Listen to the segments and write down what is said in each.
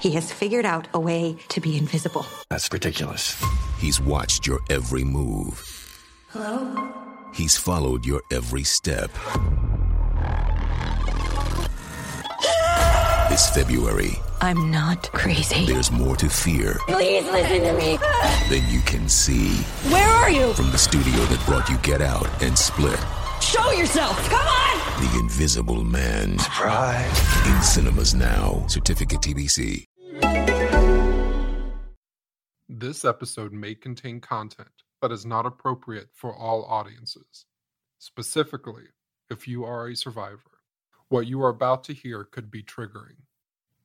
He has figured out a way to be invisible. That's ridiculous. He's watched your every move. Hello? He's followed your every step. This February, I'm not crazy. there's more to fear Please listen to me. than you can see. Where are you? From the studio that brought you Get Out and Split, Show yourself. Come on. The Invisible Man. Surprise. In cinemas now. Certificate TBC. This episode may contain content that is not appropriate for all audiences. Specifically, if you are a survivor, what you are about to hear could be triggering.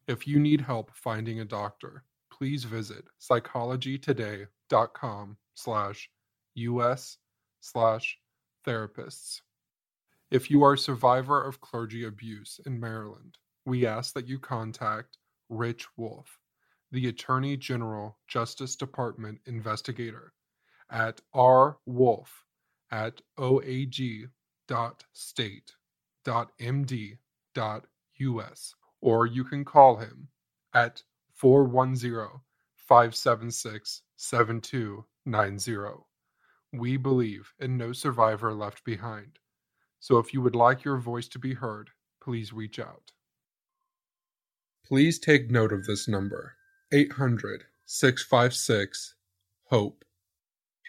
If you need help finding a doctor, please visit psychologytoday.com slash us slash therapists. If you are a survivor of clergy abuse in Maryland, we ask that you contact Rich Wolf, the Attorney General Justice Department investigator, at rwolf at oag.state.md.us, or you can call him at 410 576 7290. We believe in no survivor left behind. So if you would like your voice to be heard, please reach out. Please take note of this number 800 656 HOPE.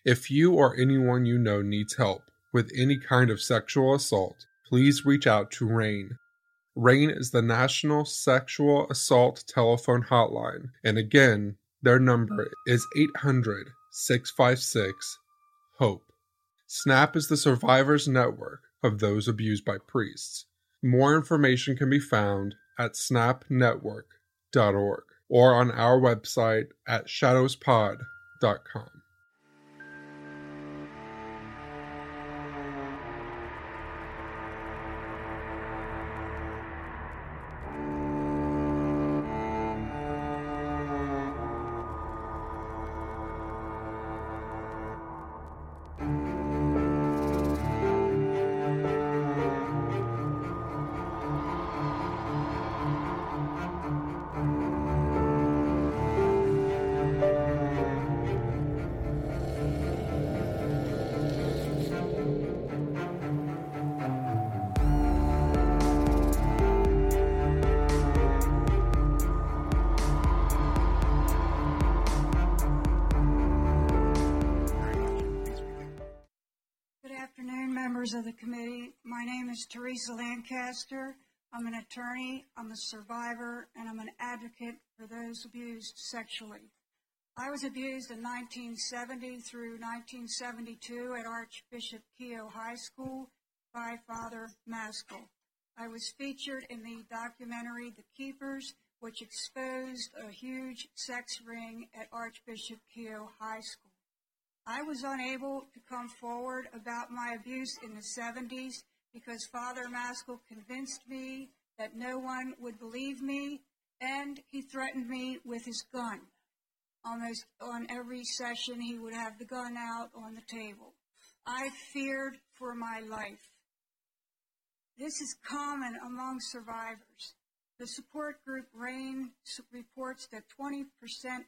If you or anyone you know needs help with any kind of sexual assault, please reach out to RAINN. RAINN is the National Sexual Assault Telephone Hotline, and again, their number is 800 656 HOPE. SNAP is the survivors network of those abused by priests. More information can be found at snapnetwork.org or on our website at shadowspod.com. members of the committee. My name is Teresa Lancaster. I'm an attorney, I'm a survivor, and I'm an advocate for those abused sexually. I was abused in 1970 through 1972 at Archbishop Keough High School by Father Maskell. I was featured in the documentary The Keepers, which exposed a huge sex ring at Archbishop Keough High School. I was unable to come forward about my abuse in the 70s because Father Maskell convinced me that no one would believe me and he threatened me with his gun. Almost on every session, he would have the gun out on the table. I feared for my life. This is common among survivors. The support group RAINN reports that 20%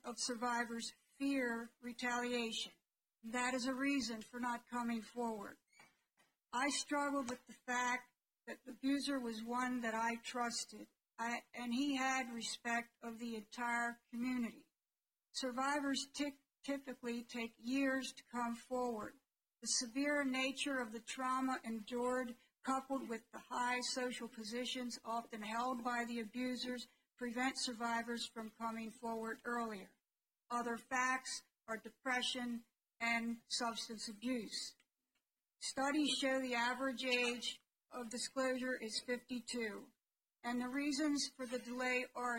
of survivors fear retaliation. That is a reason for not coming forward. I struggled with the fact that the abuser was one that I trusted, I, and he had respect of the entire community. Survivors ty- typically take years to come forward. The severe nature of the trauma endured, coupled with the high social positions often held by the abusers, prevent survivors from coming forward earlier. Other facts are depression and substance abuse. Studies show the average age of disclosure is 52, and the reasons for the delay are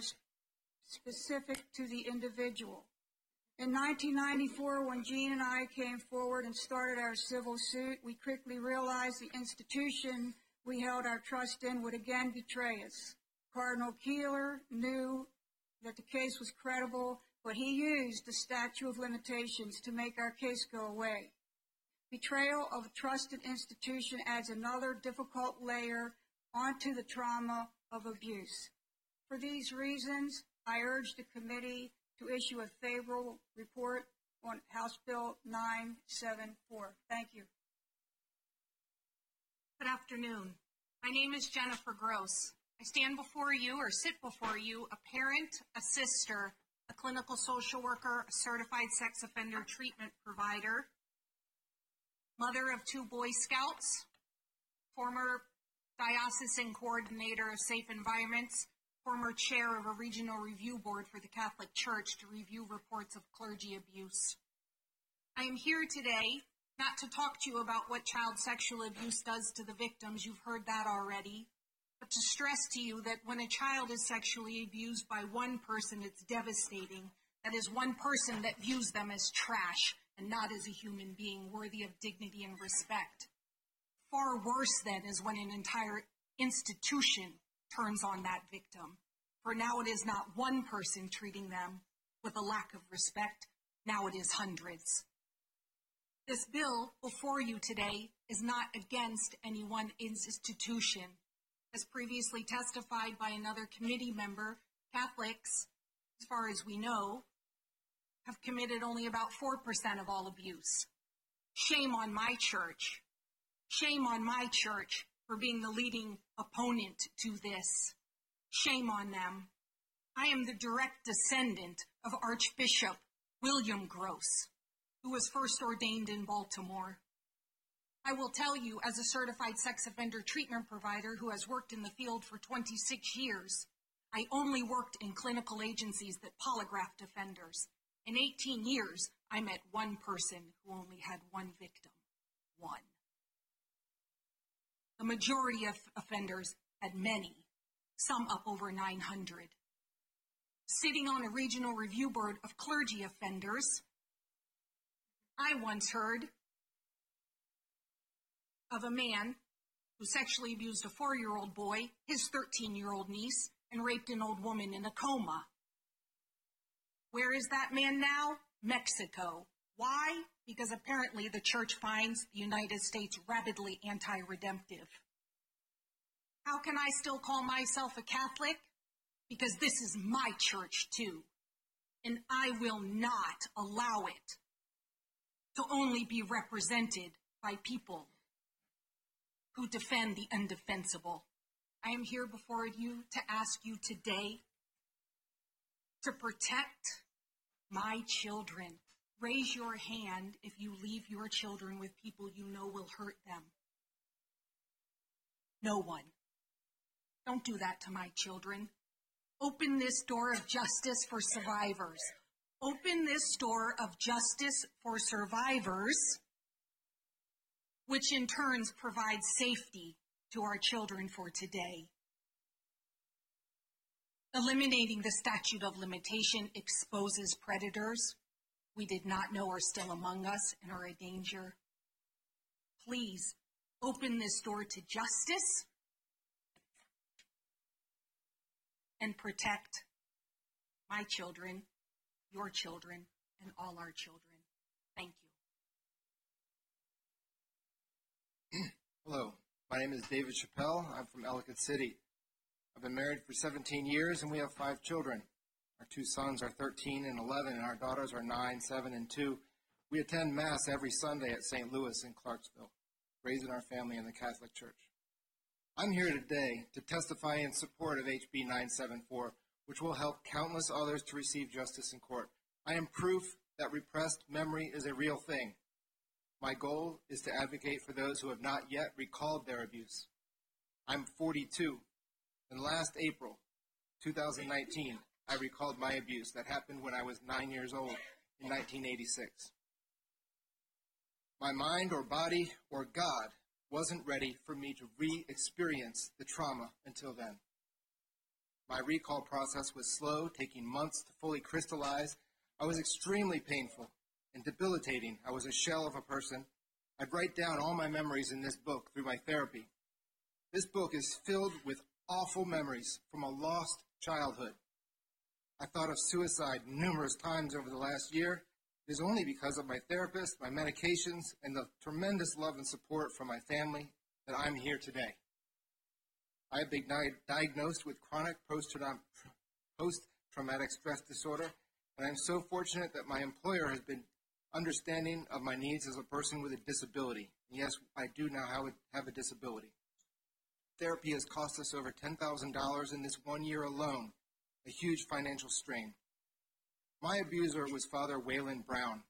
specific to the individual. In 1994, when Jean and I came forward and started our civil suit, we quickly realized the institution we held our trust in would again betray us. Cardinal Keeler knew that the case was credible, but he used the statute of limitations to make our case go away. Betrayal of a trusted institution adds another difficult layer onto the trauma of abuse. For these reasons, I urge the committee to issue a favorable report on House Bill 974. Thank you. Good afternoon. My name is Jennifer Gross. I stand before you or sit before you a parent, a sister, a clinical social worker, a certified sex offender treatment provider, mother of two Boy Scouts, former diocesan coordinator of safe environments, former chair of a regional review board for the Catholic Church to review reports of clergy abuse. I am here today not to talk to you about what child sexual abuse does to the victims, you've heard that already, to stress to you that when a child is sexually abused by one person, it's devastating. That is one person that views them as trash and not as a human being worthy of dignity and respect. Far worse, then, is when an entire institution turns on that victim. For now it is not one person treating them with a lack of respect, now it is hundreds. This bill before you today is not against any one institution. As previously testified by another committee member, Catholics, as far as we know, have committed only about 4% of all abuse. Shame on my church. Shame on my church for being the leading opponent to this. Shame on them. I am the direct descendant of Archbishop William Gross, who was first ordained in Baltimore. I will tell you, as a certified sex offender treatment provider who has worked in the field for 26 years, I only worked in clinical agencies that polygraphed offenders. In 18 years, I met one person who only had one victim. One. The majority of offenders had many, some up over 900. Sitting on a regional review board of clergy offenders, I once heard of a man who sexually abused a four year old boy, his 13 year old niece, and raped an old woman in a coma. Where is that man now? Mexico. Why? because apparently the church finds the United States rabidly anti redemptive. How can I still call myself a Catholic? Because this is my church too. And I will not allow it to only be represented by people who defend the undefensible. I am here before you to ask you today to protect my children Raise your hand if you leave your children with people you know will hurt them. No one. Don't do that to my children. Open this door of justice for survivors. Open this door of justice for survivors, which in turns provides safety to our children for today. Eliminating the statute of limitation exposes predators we did not know are still among us and are a danger. Please open this door to justice and protect my children, your children, and all our children. Thank you. Hello, my name is David Chappelle. I'm from Ellicott City. I've been married for 17 years and we have five children. Our two sons are 13 and 11, and our daughters are 9, 7, and 2. We attend Mass every Sunday at St. Louis in Clarksville, raising our family in the Catholic Church. I'm here today to testify in support of HB 974, which will help countless others to receive justice in court. I am proof that repressed memory is a real thing. My goal is to advocate for those who have not yet recalled their abuse. I'm 42, and last April, 2019, I recalled my abuse that happened when I was nine years old in 1986. My mind or body or God wasn't ready for me to re experience the trauma until then. My recall process was slow, taking months to fully crystallize. I was extremely painful and debilitating. I was a shell of a person. I'd write down all my memories in this book through my therapy. This book is filled with awful memories from a lost childhood. I thought of suicide numerous times over the last year. It is only because of my therapist, my medications, and the tremendous love and support from my family that I'm here today. I have been diagnosed with chronic post traumatic stress disorder, and I'm so fortunate that my employer has been understanding of my needs as a person with a disability. Yes, I do now have a, disability. Therapy has cost us over $10,000 in this one year alone, a huge financial strain. My abuser was Father Wayland Brown.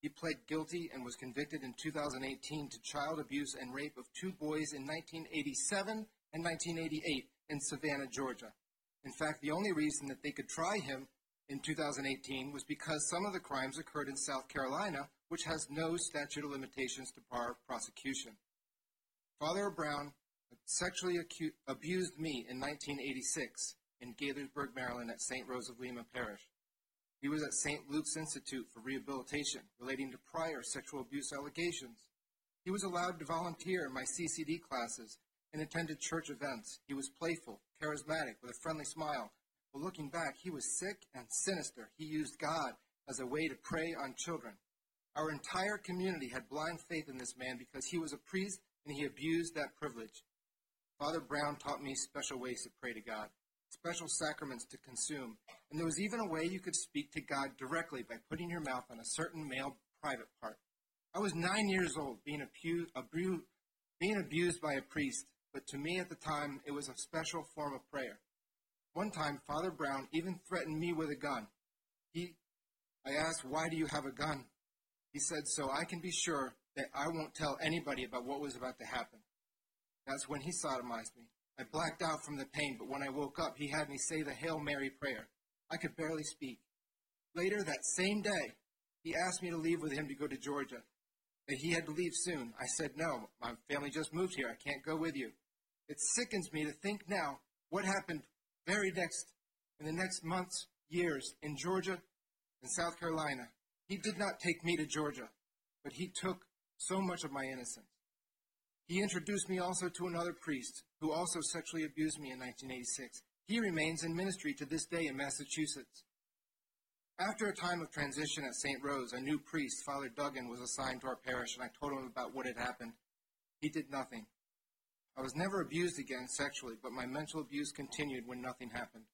He pled guilty and was convicted in 2018 to child abuse and rape of two boys in 1987 and 1988 in Savannah, Georgia. In fact, the only reason that they could try him in 2018 was because some of the crimes occurred in South Carolina, which has no statute of limitations to bar prosecution. Father Brown sexually acu- abused me in 1986 in Gaithersburg, Maryland at St. Rose of Lima Parish. He was at St. Luke's Institute for Rehabilitation relating to prior sexual abuse allegations. He was allowed to volunteer in my CCD classes and attended church events. He was playful, charismatic, with a friendly smile. Looking back, he was sick and sinister. He used God as a way to prey on children. Our entire community had blind faith in this man because he was a priest and he abused that privilege. Father Brown taught me special ways to pray to God, special sacraments to consume, and there was even a way you could speak to God directly by putting your mouth on a certain male private part. I was nine years old, being being abused by a priest, but to me at the time it was a special form of prayer. One time, Father Brown even threatened me with a gun. He, I asked, "Why do you have a gun?" He said, "So I can be sure that I won't tell anybody about what was about to happen." That's when he sodomized me. I blacked out from the pain, but when I woke up, he had me say the Hail Mary prayer. I could barely speak. Later that same day, he asked me to leave with him to go to Georgia, that he had to leave soon. I said, No, my family just moved here. I can't go with you. It sickens me to think now what happened very next, in the next months, years, in Georgia and South Carolina. He did not take me to Georgia, but he took so much of my innocence. He introduced me also to another priest who also sexually abused me in 1986. He remains in ministry to this day in Massachusetts. After a time of transition at St. Rose, a new priest, Father Duggan, was assigned to our parish, and I told him about what had happened. He did nothing. I was never abused again sexually, but my mental abuse continued when nothing happened.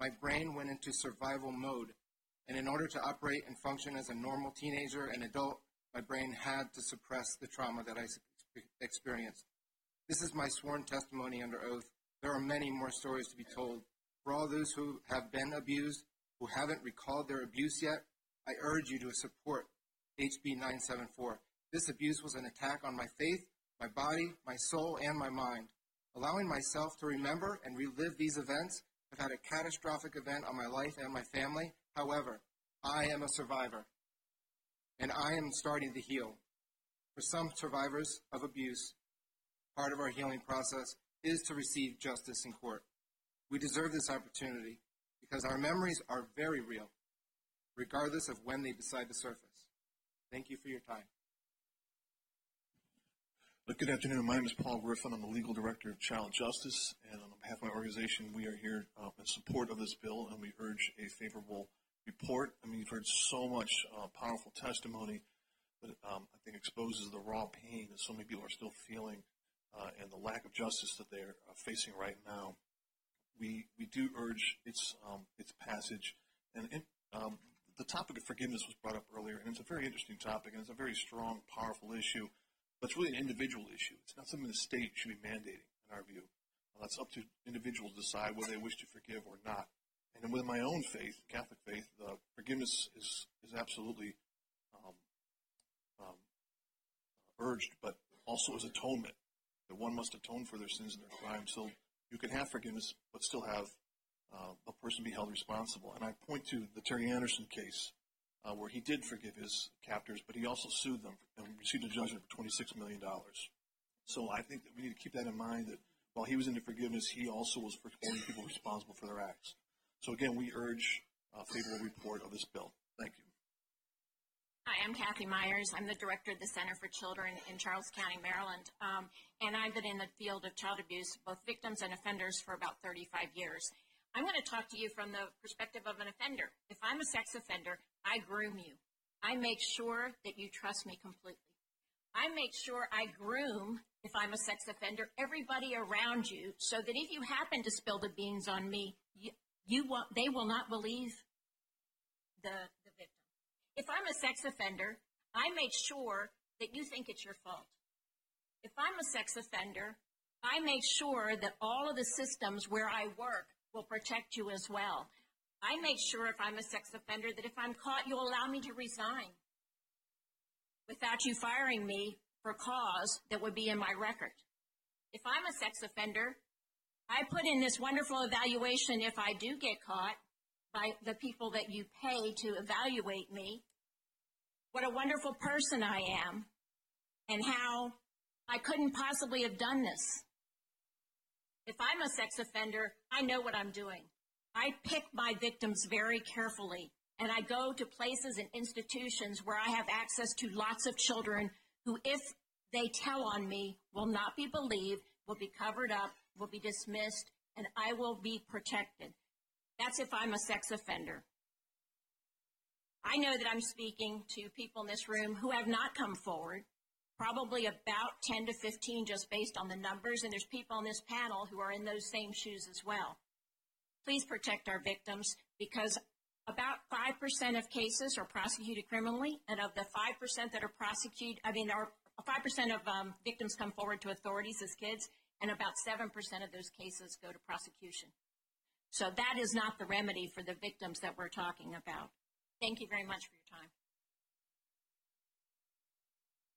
My brain went into survival mode, and in order to operate and function as a normal teenager and adult, my brain had to suppress the trauma that I experienced. This is my sworn testimony under oath. There are many more stories to be told. For all those who have been abused, who haven't recalled their abuse yet, I urge you to support HB 974. This abuse was an attack on my faith, my body, my soul, and my mind. Allowing myself to remember and relive these events have had a catastrophic event on my life and my family. However, I am a survivor, and I am starting to heal. For some survivors of abuse, part of our healing process is to receive justice in court. We deserve this opportunity because our memories are very real, regardless of when they decide to surface. Thank you for your time. Good afternoon. My name is Paul Griffin. I'm the legal director of Child Justice, and on behalf of my organization, we are here uh, in support of this bill, and we urge a favorable report. I mean, you've heard so much uh, powerful testimony that um, I think exposes the raw pain that so many people are still feeling uh, and the lack of justice that they're uh, facing right now. We we do urge its um, its passage, and in, um, the topic of forgiveness was brought up earlier, and it's a very interesting topic, and it's a very strong, powerful issue. It's really an individual issue. It's not something the state should be mandating, in our view. Well, that's up to individuals to decide whether they wish to forgive or not. And with my own faith, Catholic faith, the forgiveness is is absolutely um, um, urged, but also as atonement. That one must atone for their sins and their crimes. So you can have forgiveness, but still have uh, a person be held responsible. And I point to the Terry Anderson case, uh, where he did forgive his captors, but he also sued them and received a judgment for $26 million. So I think that we need to keep that in mind that while he was into forgiveness, he also was holding people responsible for their acts. So again, we urge a favorable report of this bill. Thank you. Hi, I'm Kathy Myers. I'm the director of the Center for Children in Charles County, Maryland. Um, and I've been in the field of child abuse, both victims and offenders, for about 35 years. I'm going to talk to you from the perspective of an offender. If I'm a sex offender, I groom you. I make sure that you trust me completely. I make sure I groom, if I'm a sex offender, everybody around you so that if you happen to spill the beans on me, you, you will, they will not believe the, the victim. If I'm a sex offender, I make sure that you think it's your fault. If I'm a sex offender, I make sure that all of the systems where I work will protect you as well. I make sure if I'm a sex offender that if I'm caught, you'll allow me to resign without you firing me for cause that would be in my record. If I'm a sex offender, I put in this wonderful evaluation if I do get caught by the people that you pay to evaluate me, what a wonderful person I am, and how I couldn't possibly have done this. If I'm a sex offender, I know what I'm doing. I pick my victims very carefully, and I go to places and institutions where I have access to lots of children who, if they tell on me, will not be believed, will be covered up, will be dismissed, and I will be protected. That's if I'm a sex offender. I know that I'm speaking to people in this room who have not come forward, probably about 10 to 15 just based on the numbers, and there's people on this panel who are in those same shoes as well. Please protect our victims because about 5% of cases are prosecuted criminally, and of the 5% that are prosecuted, I mean, are 5% of um, victims come forward to authorities as kids, and about 7% of those cases go to prosecution. So that is not the remedy for the victims that we're talking about. Thank you very much for your time.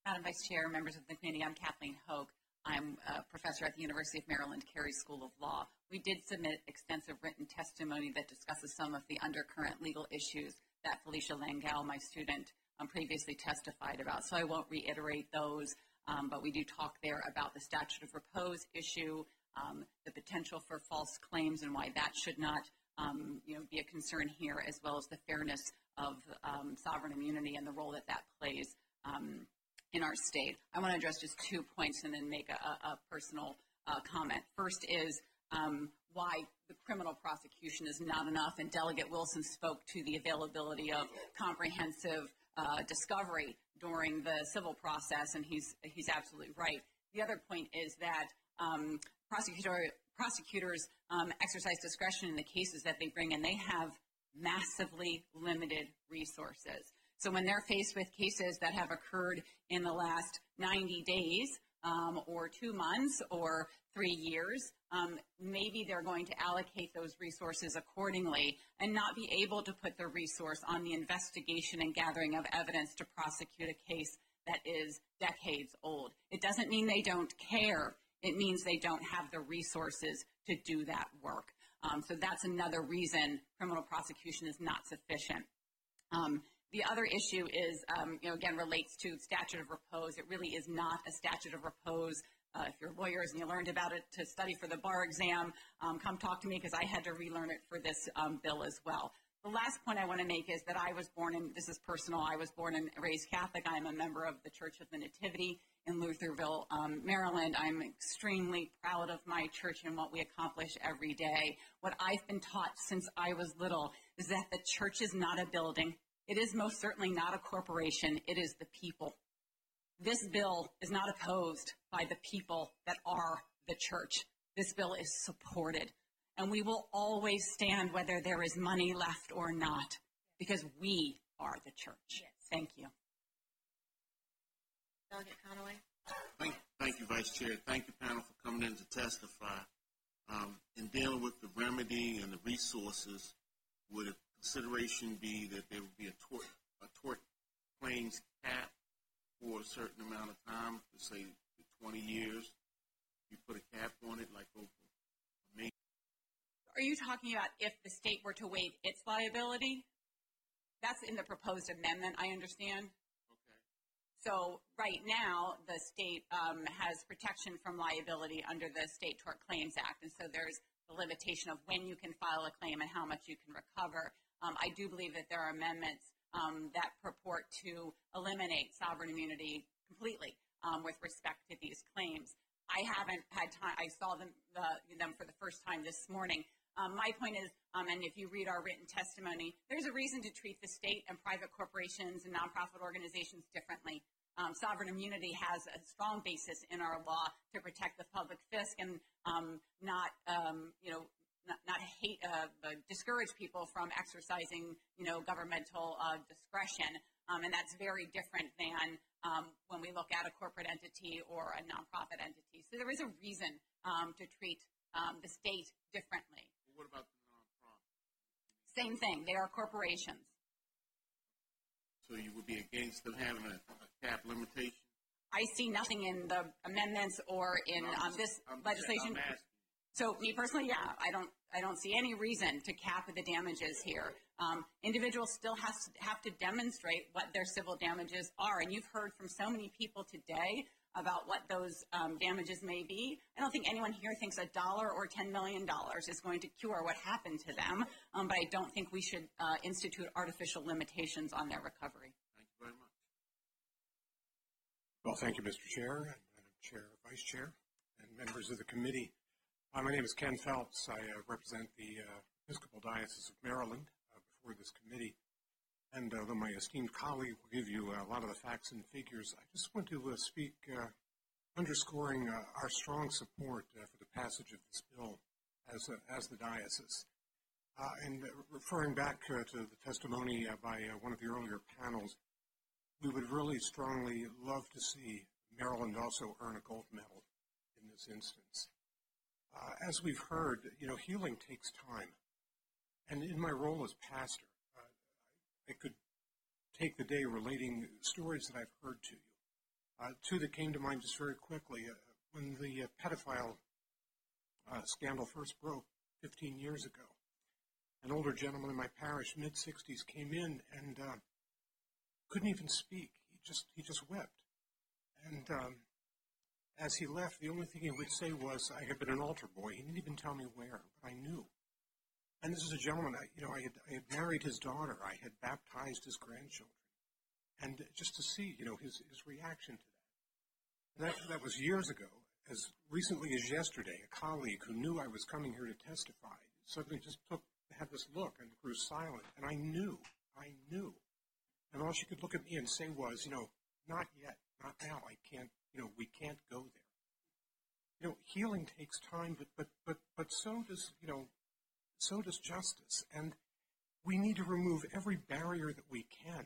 Madam Vice Chair, members of the committee, I'm Kathleen Hoke. I'm a professor at the University of Maryland Carey School of Law. We did submit extensive written testimony that discusses some of the undercurrent legal issues that Felicia Langell, my student, um, previously testified about. So I won't reiterate those. Um, but we do talk there about the statute of repose issue, um, the potential for false claims, and why that should not, um, you know, be a concern here, as well as the fairness of um, sovereign immunity and the role that that plays um, in our state. I want to address just two points and then make a, a personal uh, comment. First is um, why the criminal prosecution is not enough, and Delegate Wilson spoke to the availability of comprehensive uh, discovery during the civil process, and he's he's absolutely right. The other point is that um, prosecutor, prosecutors um, exercise discretion in the cases that they bring, and they have massively limited resources. So when they're faced with cases that have occurred in the last 90 days, um, or two months, or three years, um, maybe they're going to allocate those resources accordingly and not be able to put the resource on the investigation and gathering of evidence to prosecute a case that is decades old. It doesn't mean they don't care. It means they don't have the resources to do that work. Um, so that's another reason criminal prosecution is not sufficient. Um, the other issue is, um, you know, again, relates to statute of repose. It really is not a statute of repose uh, if you're lawyers and you learned about it to study for the bar exam, um, come talk to me because I had to relearn it for this um, bill as well. The last point I want to make is that I was born in, this is personal, I was born and raised Catholic. I am a member of the Church of the Nativity in Lutherville, um, Maryland. I'm extremely proud of my church and what we accomplish every day. What I've been taught since I was little is that the church is not a building. It is most certainly not a corporation. It is the people. This bill is not opposed by the people that are the church. This bill is supported. And we will always stand whether there is money left or not, because we are the church. Yes. Thank you. Delegate Conaway. Thank, thank you, Vice Chair. Thank you, panel, for coming in to testify. Um, in dealing with the remedy and the resources, would a consideration be that there would be a tort, a tort claims cap for a certain amount of time, let's say 20 years, you put a cap on it like over me. Are you talking about if the state were to waive its liability? That's in the proposed amendment, I understand. Okay. So right now, the state um, has protection from liability under the State Tort Claims Act, and so there's the limitation of when you can file a claim and how much you can recover. Um, I do believe that there are amendments um, that purport to eliminate sovereign immunity completely um, with respect to these claims. I haven't had time. I saw them them for the first time this morning. Um, my point is, um, and if you read our written testimony, there's a reason to treat the state and private corporations and nonprofit organizations differently. Um, sovereign immunity has a strong basis in our law to protect the public fisc and not, you know, not, not hate, uh, discourage people from exercising, you know, governmental uh, discretion. Um, and that's very different than um, when we look at a corporate entity or a nonprofit entity. So there is a reason um, to treat um, the state differently. What about the nonprofit? Same thing. They are corporations. So you would be against them having a, a cap limitation? I see nothing in the amendments or in um, this I'm, legislation. I'm so me personally, yeah, I don't, I don't see any reason to cap the damages here. Um, individuals still has to have to demonstrate what their civil damages are, and you've heard from so many people today about what those um, damages may be. I don't think anyone here thinks a dollar or $10 million is going to cure what happened to them, um, but I don't think we should uh, institute artificial limitations on their recovery. Thank you very much. Well, thank you, Mr. Chair, Madam Chair, Vice Chair, and members of the committee. Uh, my name is Ken Phelps. I uh, represent the uh, Episcopal Diocese of Maryland uh, before this committee. And although my esteemed colleague will give you a lot of the facts and figures, I just want to uh, speak uh, underscoring our strong support for the passage of this bill as, as the diocese. and referring back to the testimony by one of the earlier panels, we would really strongly love to see Maryland also earn a gold medal in this instance. Uh, as we've heard, you know, healing takes time. And in my role as pastor, uh, I could take the day relating stories that I've heard to you. Uh, two that came to mind just very quickly. Uh, when the uh, pedophile uh, scandal first broke 15 years ago, an older gentleman in my parish, mid 60s, came in and couldn't even speak. He just he just wept. And um, as he left, the only thing he would say was, "I have been an altar boy." He didn't even tell me where, but I knew. And this is a gentleman, I, you know, I had, I had married his daughter, I had baptized his grandchildren, and just to see, you know, his his reaction to that. And that that was years ago. As recently as yesterday, a colleague who knew I was coming here to testify suddenly just took had this look and grew silent, and I knew, I knew and all she could look at me and say was, you know, not yet, not now. I can't, you know, we can't go there. You know, healing takes time, but but but but so does you know, so does justice, and we need to remove every barrier that we can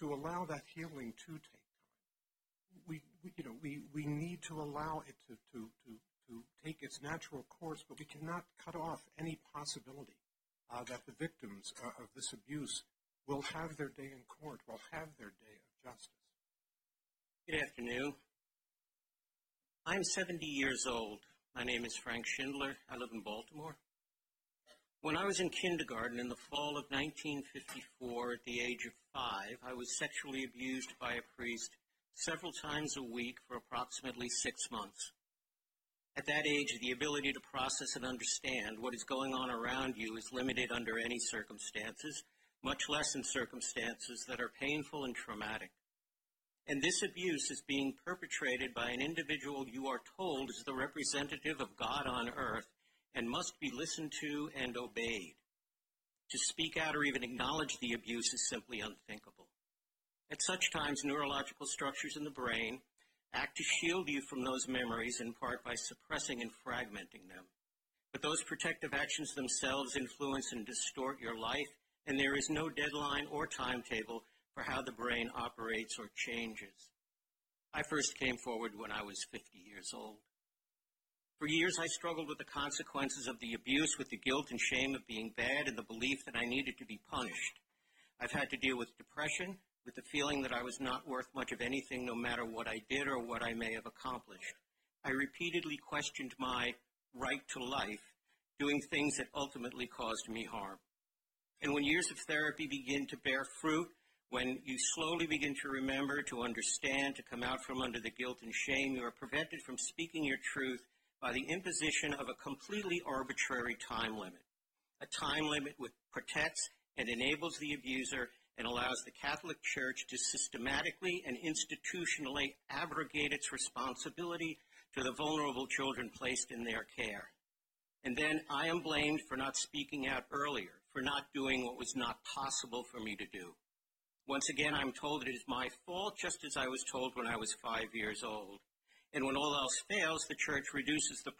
to allow that healing to take time. We, we you know we, we need to allow it to, to, to, to take its natural course, but we cannot cut off any possibility uh, that the victims uh, of this abuse will have their day in court, will have their day of justice. Good afternoon. I'm 70 years old. My name is Frank Schindler. I live in Baltimore. When I was in kindergarten in the fall of 1954, at the age of five, I was sexually abused by a priest several times a week for approximately six months. At that age, the ability to process and understand what is going on around you is limited under any circumstances, much less in circumstances that are painful and traumatic. And this abuse is being perpetrated by an individual you are told is the representative of God on earth and must be listened to and obeyed. To speak out or even acknowledge the abuse is simply unthinkable. At such times, neurological structures in the brain act to shield you from those memories in part by suppressing and fragmenting them. But those protective actions themselves influence and distort your life and there is no deadline or timetable for how the brain operates or changes. I first came forward when I was 50 years old. For years, I struggled with the consequences of the abuse, with the guilt and shame of being bad, and the belief that I needed to be punished. I've had to deal with depression, with the feeling that I was not worth much of anything, no matter what I did or what I may have accomplished. I repeatedly questioned my right to life, doing things that ultimately caused me harm. And when years of therapy begin to bear fruit, when you slowly begin to remember, to understand, to come out from under the guilt and shame, you are prevented from speaking your truth by the imposition of a completely arbitrary time limit. A time limit which protects and enables the abuser and allows the Catholic Church to systematically and institutionally abrogate its responsibility to the vulnerable children placed in their care. And then I am blamed for not speaking out earlier, for not doing what was not possible for me to do. Once again, I'm told it is my fault, just as I was told when I was five years old. And when all else fails, the church reduces the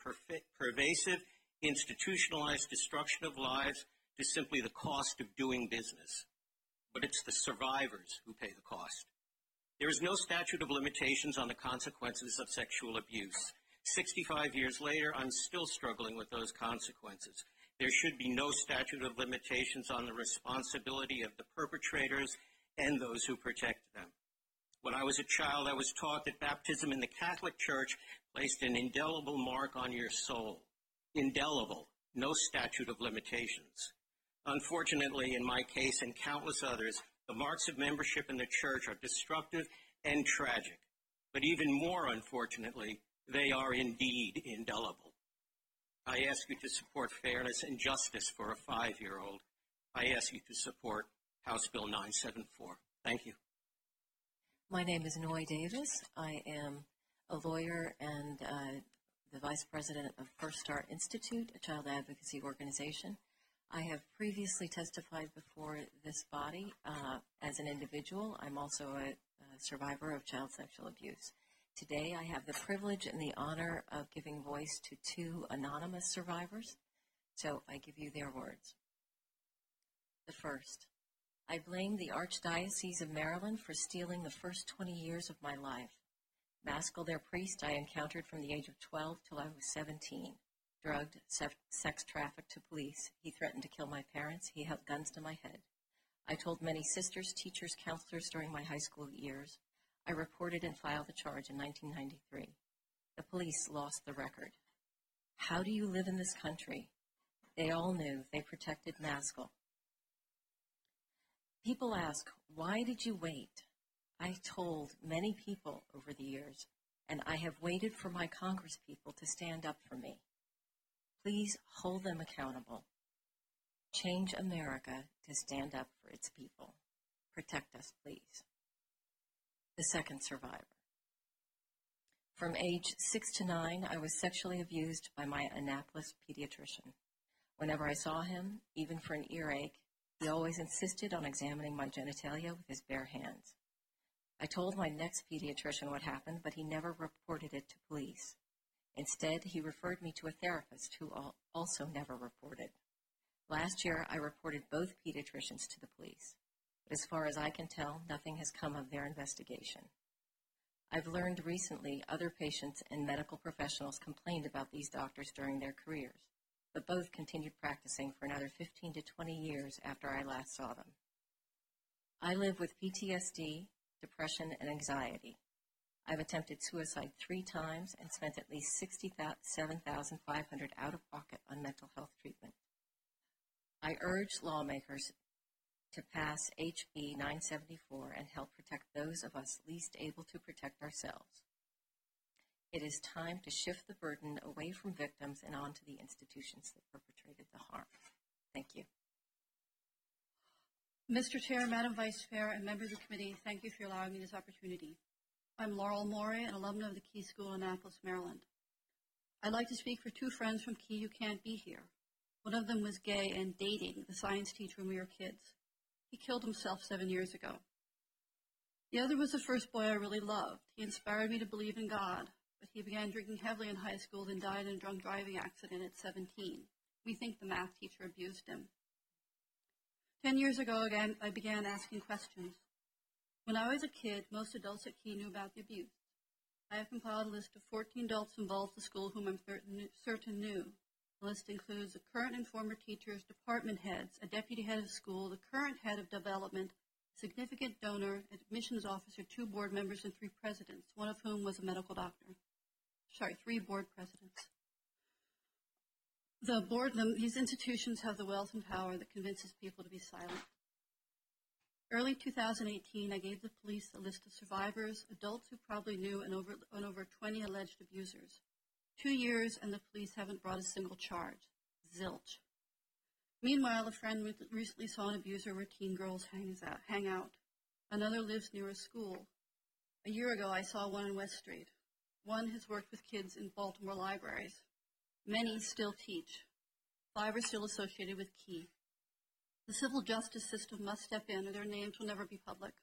pervasive institutionalized destruction of lives to simply the cost of doing business. But it's the survivors who pay the cost. There is no statute of limitations on the consequences of sexual abuse. 65 years later, I'm still struggling with those consequences. There should be no statute of limitations on the responsibility of the perpetrators and those who protect them. When I was a child, I was taught that baptism in the Catholic Church placed an indelible mark on your soul. Indelible, no statute of limitations. Unfortunately, in my case and countless others, the marks of membership in the church are destructive and tragic. But even more unfortunately, they are indeed indelible. I ask you to support fairness and justice for a five year old. I ask you to support House Bill 974. Thank you. My name is Noy Davis. I am a lawyer and uh, the vice president of First Star Institute, a child advocacy organization. I have previously testified before this body uh, as an individual. I'm also a, a, survivor of child sexual abuse. Today, I have the privilege and the honor of giving voice to two anonymous survivors. So I give you their words. The first, I blame the Archdiocese of Maryland for stealing the first 20 years of my life. Maskell, their priest, I encountered from the age of 12 till I was 17 drugged, sex trafficked to police. He threatened to kill my parents. He held guns to my head. I told many sisters, teachers, counselors during my high school years. I reported and filed the charge in 1993. The police lost the record. How do you live in this country? They all knew. They protected Maskell. People ask, why did you wait? I told many people over the years, and I have waited for my congresspeople to stand up for me. Please hold them accountable. Change America to stand up for its people. Protect us, please. The second survivor. From age six to nine, I was sexually abused by my Annapolis pediatrician. Whenever I saw him, even for an earache, he always insisted on examining my genitalia with his bare hands. I told my next pediatrician what happened, but he never reported it to police. Instead, he referred me to a therapist who also never reported. Last year, I reported both pediatricians to the police, but as far as I can tell, nothing has come of their investigation. I've learned recently other patients and medical professionals complained about these doctors during their careers, but both continued practicing for another 15 to 20 years after I last saw them. I live with PTSD, depression, and anxiety. I've attempted suicide three times and spent at least 67,500 out of pocket on mental health treatment. I urge lawmakers to pass HB 974 and help protect those of us least able to protect ourselves. It is time to shift the burden away from victims and onto the institutions that perpetrated the harm. Thank you. Mr. Chair, Madam Vice Chair, and members of the committee, thank you for allowing me this opportunity. I'm Laurel Morey, an alumna of the Key School in Annapolis, Maryland. I'd like to speak for two friends from Key who can't be here. One of them was gay and dating the science teacher when we were kids. He killed himself seven years ago. The other was the first boy I really loved. He inspired me to believe in God, but he began drinking heavily in high school, then died in a drunk driving accident at 17. We think the math teacher abused him. Ten years ago, again, I began asking questions. When I was a kid, most adults at Key knew about the abuse. I have compiled a list of 14 adults involved in the school whom I'm certain knew. The list includes the current and former teachers, department heads, a deputy head of school, the current head of development, significant donor, admissions officer, two board members, and three presidents, one of whom was a medical doctor. Sorry, three board presidents. The board, the, these institutions have the wealth and power that convinces people to be silent. Early 2018, I gave the police a list of survivors, adults who probably knew, and over, and over 20 alleged abusers. Two years, and the police haven't brought a single charge. Zilch. Meanwhile, a friend recently saw an abuser where teen girls hangs out, hang out. Another lives near a school. A year ago, I saw one in West Street. One has worked with kids in Baltimore libraries. Many still teach. Five are still associated with Key. The civil justice system must step in or their names will never be public.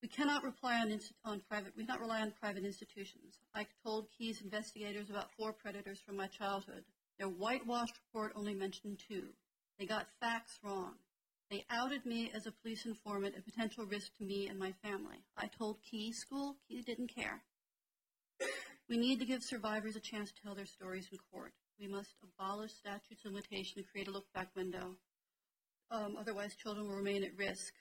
We cannot rely on, on private, we cannot rely on private institutions. I told Key's investigators about four predators from my childhood. Their whitewashed report only mentioned two. They got facts wrong. They outed me as a police informant, a potential risk to me and my family. I told Key School, Key didn't care. We need to give survivors a chance to tell their stories in court. We must abolish statutes of limitation and create a look back window. Um, otherwise, children will remain at risk.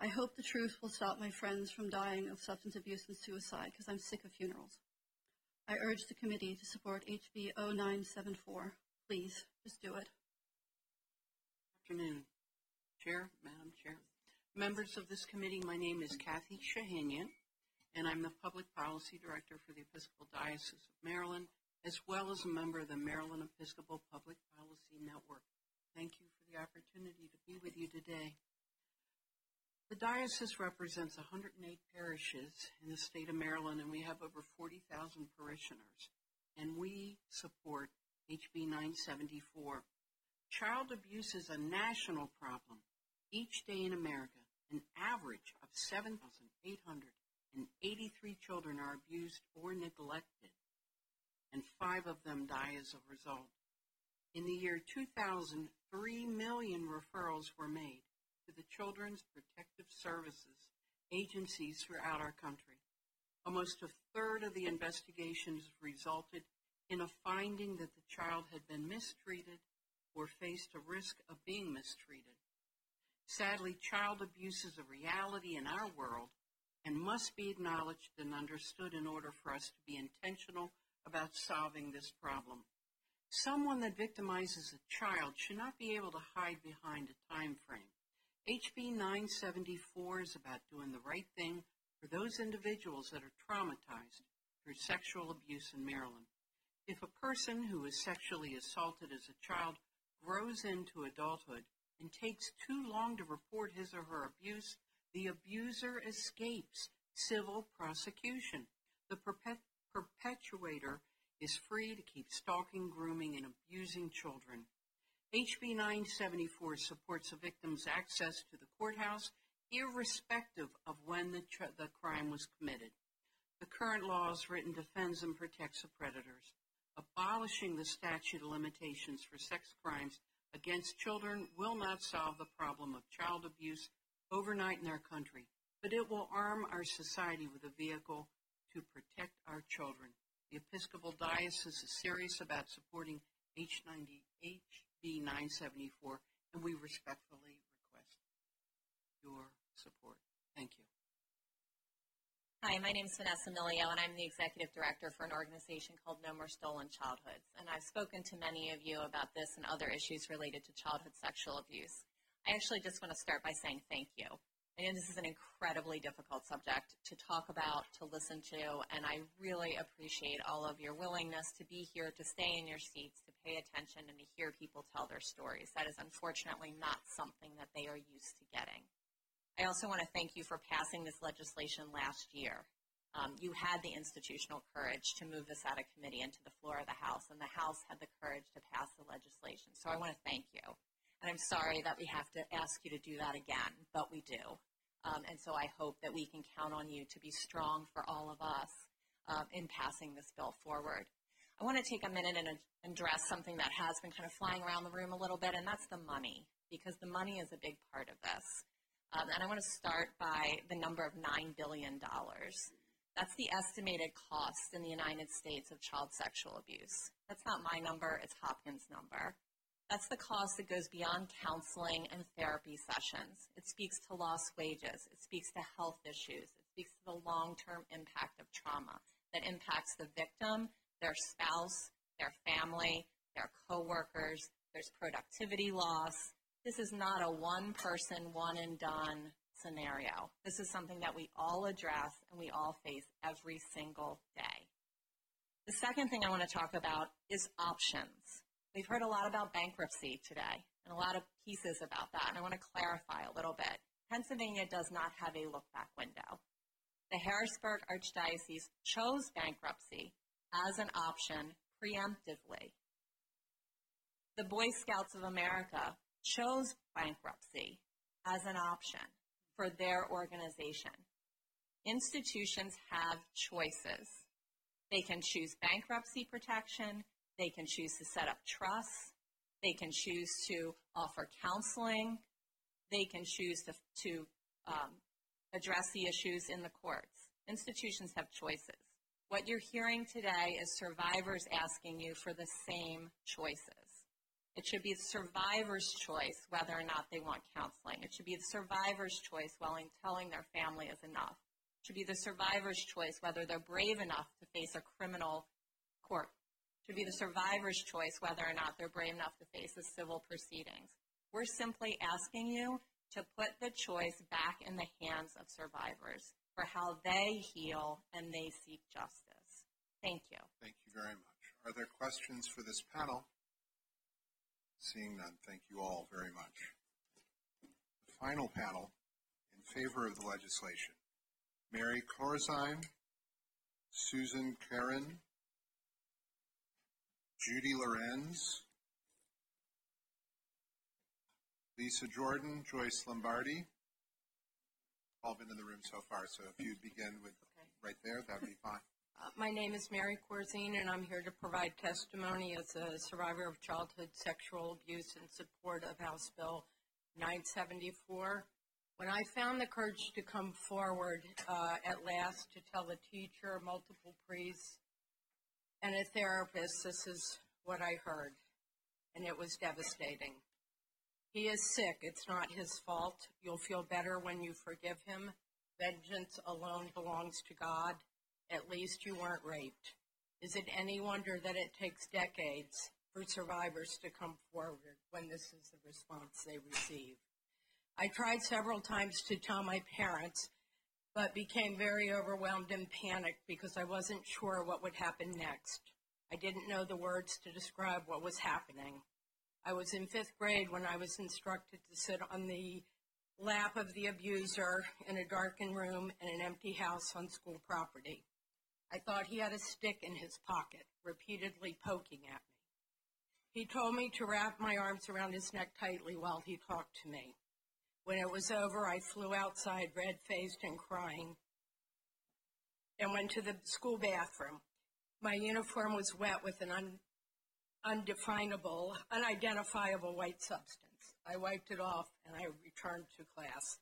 I hope the truth will stop my friends from dying of substance abuse and suicide because I'm sick of funerals. I urge the committee to support HB 0974. Please, just do it. Afternoon, Chair, Madam Chair, members of this committee. My name is Kathy Shahanian, and I'm the Public Policy Director for the Episcopal Diocese of Maryland, as well as a member of the Maryland Episcopal Public Policy Network. Thank you for the opportunity to be with you today. The diocese represents 108 parishes in the state of Maryland, and we have over 40,000 parishioners. And we support HB 974. Child abuse is a national problem. Each day in America, an average of 7,883 children are abused or neglected, and five of them die as a result. In the year 2000, 3 million referrals were made to the Children's Protective Services agencies throughout our country. Almost a third of the investigations resulted in a finding that the child had been mistreated or faced a risk of being mistreated. Sadly, child abuse is a reality in our world and must be acknowledged and understood in order for us to be intentional about solving this problem. Someone that victimizes a child should not be able to hide behind a time frame. HB 974 is about doing the right thing for those individuals that are traumatized through sexual abuse in Maryland. If a person who is sexually assaulted as a child grows into adulthood and takes too long to report his or her abuse, the abuser escapes civil prosecution. The perpet- perpetuator is free to keep stalking, grooming, and abusing children. HB 974 supports a victim's access to the courthouse irrespective of when the, tr- the crime was committed. The current law as written defends and protects the predators. Abolishing the statute of limitations for sex crimes against children will not solve the problem of child abuse overnight in our country, but it will arm our society with a vehicle to protect our children. The Episcopal Diocese is serious about supporting H90, HB 974, and we respectfully request your support. Thank you. Hi, my name is Vanessa Milio, and I'm the executive director for an organization called No More Stolen Childhoods. And I've spoken to many of you about this and other issues related to childhood sexual abuse. I actually just want to start by saying thank you. I know this is an incredibly difficult subject to talk about, to listen to, and I really appreciate all of your willingness to be here, to stay in your seats, to pay attention, and to hear people tell their stories. That is unfortunately not something that they are used to getting. I also want to thank you for passing this legislation last year. Um, you had the institutional courage to move this out of committee into the floor of the House, and the House had the courage to pass the legislation. So I want to thank you. And I'm sorry that we have to ask you to do that again, but we do. Um, and so I hope that we can count on you to be strong for all of us um, in passing this bill forward. I want to take a minute and address something that has been kind of flying around the room a little bit, and that's the money, because the money is a big part of this. Um, and I want to start by the number of $9 billion. That's the estimated cost in the United States of child sexual abuse. That's not my number, it's Hopkins' number. That's the cost that goes beyond counseling and therapy sessions. It speaks to lost wages. It speaks to health issues. It speaks to the long term impact of trauma that impacts the victim, their spouse, their family, their coworkers. There's productivity loss. This is not a one person, one and done scenario. This is something that we all address and we all face every single day. The second thing I want to talk about is options. We've heard a lot about bankruptcy today and a lot of pieces about that, and I want to clarify a little bit. Pennsylvania does not have a look back window. The Harrisburg Archdiocese chose bankruptcy as an option preemptively. The Boy Scouts of America chose bankruptcy as an option for their organization. Institutions have choices. They can choose bankruptcy protection, They can choose to set up trusts. They can choose to offer counseling. They can choose to, to um, address the issues in the courts. Institutions have choices. What you're hearing today is survivors asking you for the same choices. It should be the survivor's choice whether or not they want counseling. It should be the survivor's choice while telling their family is enough. It should be the survivor's choice whether they're brave enough to face a criminal court. Should be the survivor's choice whether or not they're brave enough to face a civil proceedings. We're simply asking you to put the choice back in the hands of survivors for how they heal and they seek justice. Thank you. Thank you very much. Are there questions for this panel? Seeing none, thank you all very much. The final panel in favor of the legislation Mary Corzine, Susan Karen, Judy Lorenz, Lisa Jordan, Joyce Lombardi. All been in the room so far, so if you'd begin with right there, that'd be fine. Uh, my name is Mary Corzine, and I'm here to provide testimony as a survivor of childhood sexual abuse in support of House Bill 974. When I found the courage to come forward uh, at last to tell a teacher, multiple priests, and a therapist, this is what I heard, and it was devastating. He is sick. It's not his fault. You'll feel better when you forgive him. Vengeance alone belongs to God. At least you weren't raped. Is it any wonder that it takes decades for survivors to come forward when this is the response they receive? I tried several times to tell my parents, but became very overwhelmed and panicked because I wasn't sure what would happen next. I didn't know the words to describe what was happening. I was in fifth grade when I was instructed to sit on the lap of the abuser in a darkened room in an empty house on school property. I thought he had a stick in his pocket, repeatedly poking at me. He told me to wrap my arms around his neck tightly while he talked to me. When it was over, I flew outside, red faced and crying, and went to the school bathroom. My uniform was wet with an un- undefinable, unidentifiable white substance. I wiped it off and I returned to class.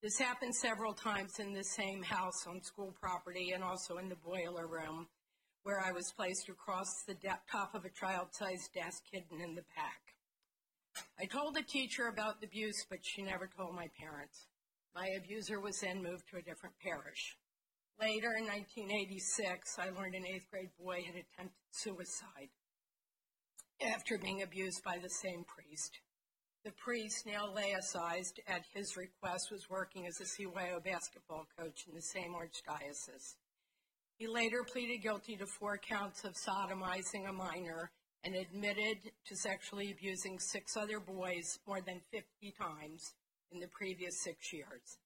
This happened several times in the same house on school property and also in the boiler room, where I was placed across the de- top of a child sized desk hidden in the back. I told the teacher about the abuse, but she never told my parents. My abuser was then moved to a different parish. Later, in 1986, I learned an eighth grade boy had attempted suicide after being abused by the same priest. The priest, now laicized at his request, was working as a CYO basketball coach in the same archdiocese. He later pleaded guilty to four counts of sodomizing a minor and admitted to sexually abusing six other boys more than 50 times in the previous six years.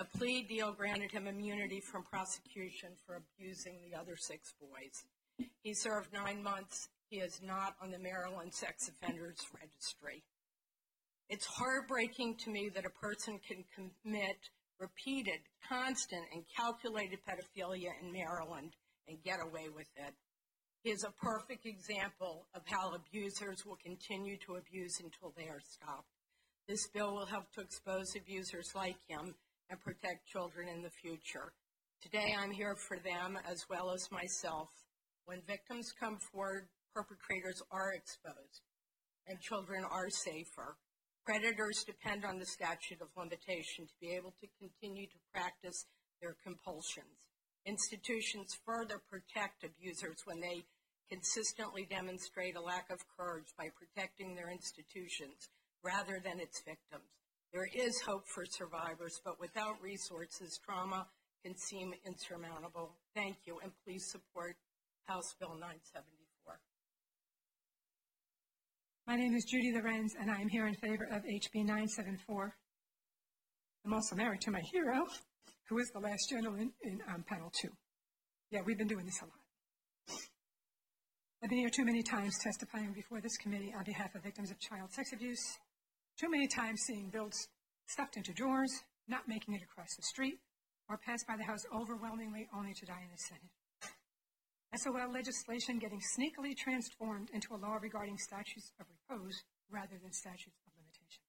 A plea deal granted him immunity from prosecution for abusing the other six boys. He served nine months. He is not on the Maryland Sex Offenders Registry. It's heartbreaking to me that a person can commit repeated, constant, and calculated pedophilia in Maryland and get away with it. Is a perfect example of how abusers will continue to abuse until they are stopped. This bill will help to expose abusers like him and protect children in the future. Today I'm here for them as well as myself. When victims come forward, perpetrators are exposed and children are safer. Predators depend on the statute of limitation to be able to continue to practice their compulsions. Institutions further protect abusers when they consistently demonstrate a lack of courage by protecting their institutions rather than its victims. There is hope for survivors, but without resources, trauma can seem insurmountable. Thank you, and please support House Bill 974. My name is Judy Lorenz, and I am here in favor of HB 974. I'm also married to my hero, who is the last gentleman in um, panel two. Yeah, we've been doing this a lot. I've been here too many times testifying before this committee on behalf of victims of child sex abuse, too many times seeing bills stuffed into drawers, not making it across the street, or passed by the House overwhelmingly only to die in the Senate. SOL legislation getting sneakily transformed into a law regarding statutes of repose rather than statutes of limitations.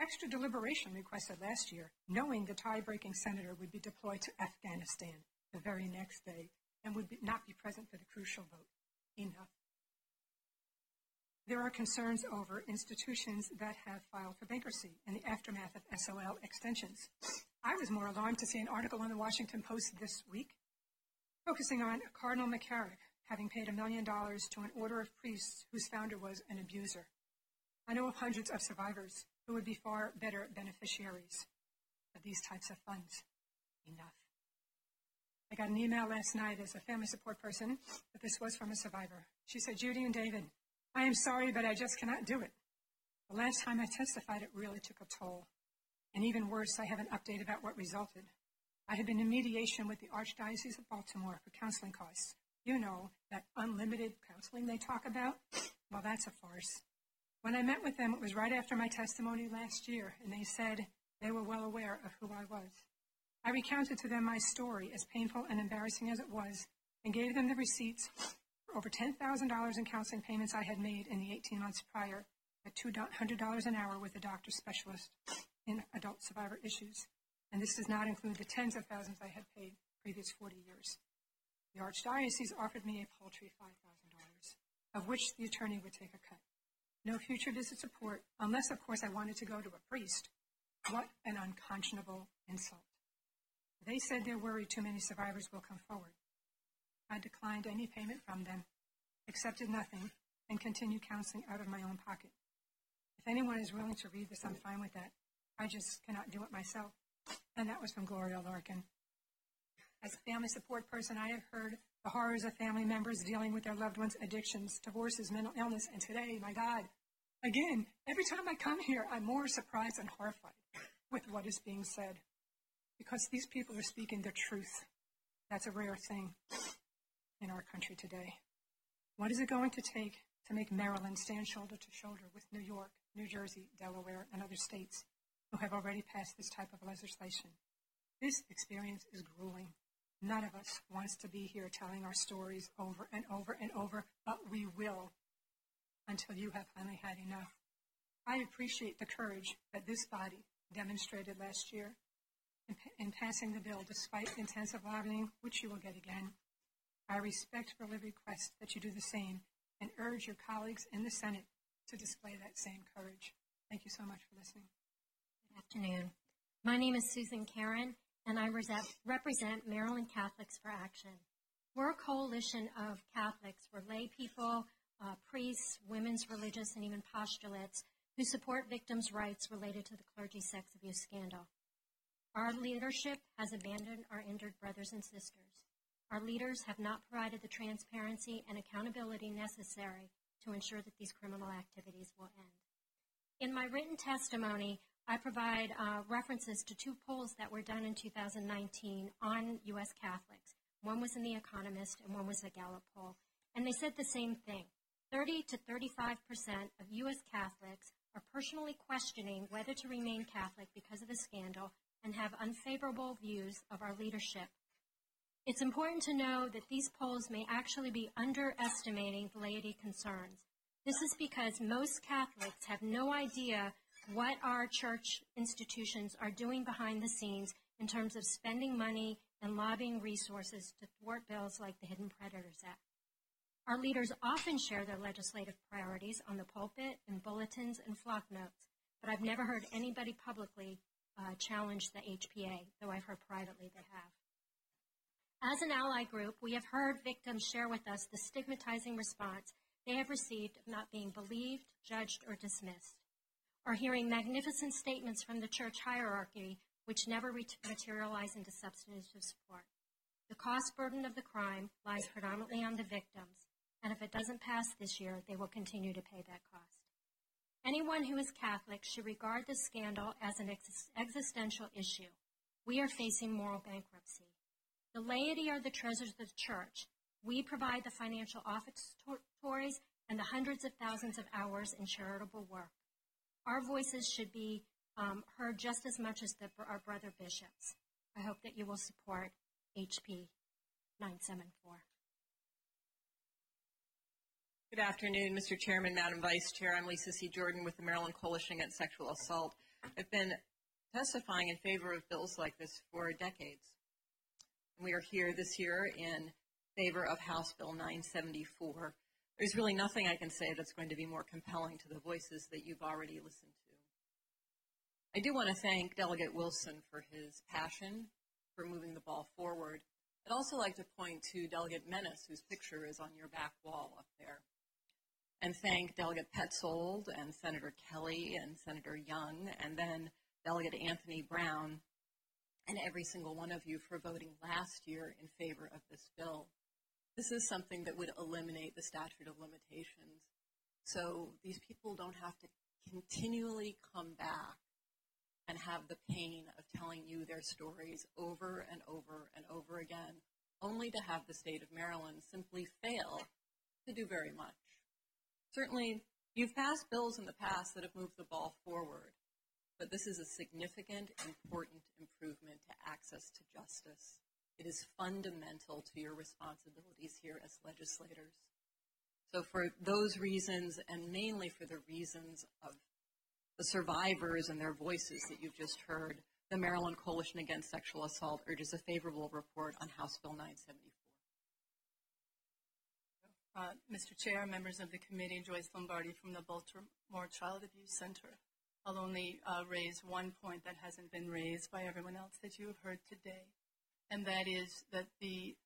Extra deliberation requested last year, knowing the tie-breaking senator would be deployed to Afghanistan the very next day and would be, not be present for the crucial vote. Enough. There are concerns over institutions that have filed for bankruptcy in the aftermath of SOL extensions. I was more alarmed to see an article in the Washington Post this week focusing on Cardinal McCarrick having paid a million dollars to an order of priests whose founder was an abuser. I know of hundreds of survivors who would be far better beneficiaries of these types of funds. Enough. I got an email last night as a family support person that this was from a survivor. She said, Judy and David, I am sorry, but I just cannot do it. The last time I testified, it really took a toll. And even worse, I have an update about what resulted. I had been in mediation with the Archdiocese of Baltimore for counseling costs. You know, that unlimited counseling they talk about? Well, that's a farce. When I met with them, it was right after my testimony last year, and they said they were well aware of who I was. I recounted to them my story, as painful and embarrassing as it was, and gave them the receipts for over $10,000 in counseling payments I had made in the 18 months prior at $200 an hour with a doctor specialist in adult survivor issues. And this does not include the tens of thousands I had paid previous 40 years. The Archdiocese offered me a paltry $5,000, of which the attorney would take a cut. No future visit support, unless, of course, I wanted to go to a priest. What an unconscionable insult. They said they're worried too many survivors will come forward. I declined any payment from them, accepted nothing, and continued counseling out of my own pocket. If anyone is willing to read this, I'm fine with that. I just cannot do it myself. And that was from Gloria Larkin. As a family support person, I have heard the horrors of family members dealing with their loved ones' addictions, divorces, mental illness, and today, my God, again, every time I come here, I'm more surprised and horrified with what is being said because these people are speaking the truth. That's a rare thing in our country today. What is it going to take to make Maryland stand shoulder to shoulder with New York, New Jersey, Delaware, and other states who have already passed this type of legislation? This experience is grueling. None of us wants to be here telling our stories over and over and over, but we will until you have finally had enough. I appreciate the courage that this body demonstrated last year in, in passing the bill despite intensive lobbying, which you will get again. I respectfully request that you do the same and urge your colleagues in the Senate to display that same courage. Thank you so much for listening. Good afternoon. My name is Susan Karen, and I represent Maryland Catholics for Action. We're a coalition of Catholics, we're lay people, uh, priests, women's religious, and even postulates who support victims' rights related to the clergy sex abuse scandal. Our leadership has abandoned our injured brothers and sisters. Our leaders have not provided the transparency and accountability necessary to ensure that these criminal activities will end. In my written testimony, I provide uh, references to two polls that were done in 2019 on U.S. Catholics. One was in The Economist and one was a Gallup poll. And they said the same thing. 30 to 35 percent of U.S. Catholics are personally questioning whether to remain Catholic because of the scandal and have unfavorable views of our leadership. It's important to know that these polls may actually be underestimating the laity concerns. This is because most Catholics have no idea what our church institutions are doing behind the scenes in terms of spending money and lobbying resources to thwart bills like the Hidden Predators Act. Our leaders often share their legislative priorities on the pulpit, in bulletins, and flock notes, but I've never heard anybody publicly uh, challenge the HPA, though I've heard privately they have. As an ally group, we have heard victims share with us the stigmatizing response they have received of not being believed, judged, or dismissed, or hearing magnificent statements from the church hierarchy which never materialize into substantive support. The cost burden of the crime lies predominantly on the victims, and if it doesn't pass this year, they will continue to pay that cost. Anyone who is Catholic should regard this scandal as an ex- existential issue. We are facing moral bankruptcy. The laity are the treasures of the church. We provide the financial offertories and the hundreds of thousands of hours in charitable work. Our voices should be um, heard just as much as the, our brother bishops. I hope that you will support HP 974. Good afternoon, Mr. Chairman, Madam Vice Chair. I'm Lisa C. Jordan with the Maryland Coalition Against Sexual Assault. I've been testifying in favor of bills like this for decades. We are here this year in favor of House Bill 974. There's really nothing I can say that's going to be more compelling to the voices that you've already listened to. I do want to thank Delegate Wilson for his passion for moving the ball forward. I'd also like to point to Delegate Menace, whose picture is on your back wall up there, and thank Delegate Petzold and Senator Kelly and Senator Young, and then Delegate Anthony Brown, and every single one of you for voting last year in favor of this bill. This is something that would eliminate the statute of limitations. So these people don't have to continually come back and have the pain of telling you their stories over and over and over again, only to have the state of Maryland simply fail to do very much. Certainly, you've passed bills in the past that have moved the ball forward, but this is a significant, important improvement to access to justice. It is fundamental to your responsibilities here as legislators. So, for those reasons, and mainly for the reasons of the survivors and their voices that you've just heard, the Maryland Coalition Against Sexual Assault urges a favorable report on House Bill 974. Uh, Mr. Chair, members of the committee, Joyce Lombardi from the Baltimore Child Abuse Center. I'll only uh, raise one point that hasn't been raised by everyone else that you have heard today, and that is that the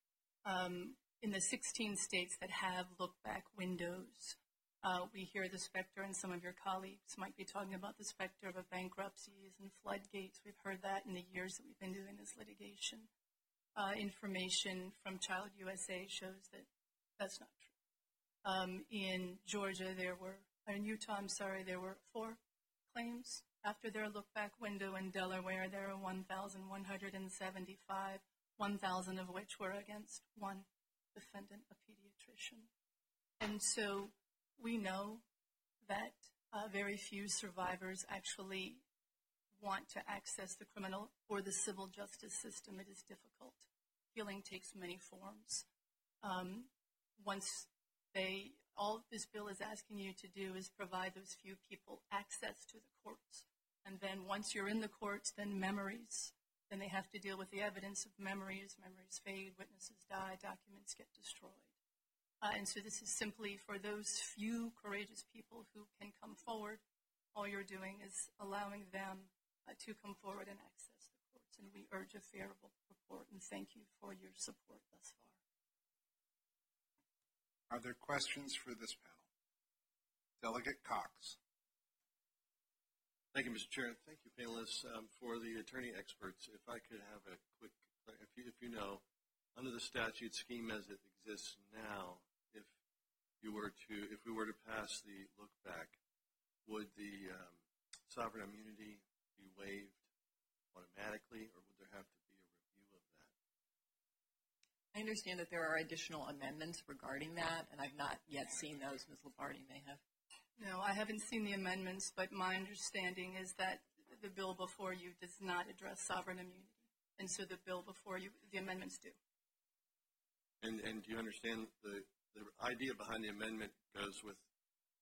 um, in the 16 states that have look-back windows, uh, we hear the specter, and some of your colleagues might be talking about the specter of bankruptcies and floodgates. We've heard that in the years that we've been doing this litigation. Uh, information from Child USA shows that that's not true. Um, in Georgia, there were, in Utah, I'm sorry, there were four claims after their look back window. In Delaware, there were 1,175, 1,000 of which were against one defendant, a pediatrician. And so we know that uh, very few survivors actually want to access the criminal or the civil justice system. It is difficult. Healing takes many forms. Um, once they, all this bill is asking you to do is provide those few people access to the courts. And then once you're in the courts, then memories. Then they have to deal with the evidence of memories. Memories fade, witnesses die, documents get destroyed. Uh, and so this is simply for those few courageous people who can come forward. All you're doing is allowing them uh, to come forward and access the courts. And we urge a favorable report and thank you for your support thus far. Are there questions for this panel? Delegate Cox. Thank you, Mr. Chair. Thank you, panelists, um, for the attorney experts. If I could have a quick, if you, if you know, under the statute scheme as it exists now, if you were to, if we were to pass the look back, would the um, sovereign immunity be waived automatically, or would there have to be a review of that? I understand that there are additional amendments regarding that, and I've not yet seen those. Ms. Lombardi may have. No, I haven't seen the amendments, but my understanding is that the bill before you does not address sovereign immunity. And so the bill before you, the amendments do. And, and do you understand the the idea behind the amendment goes with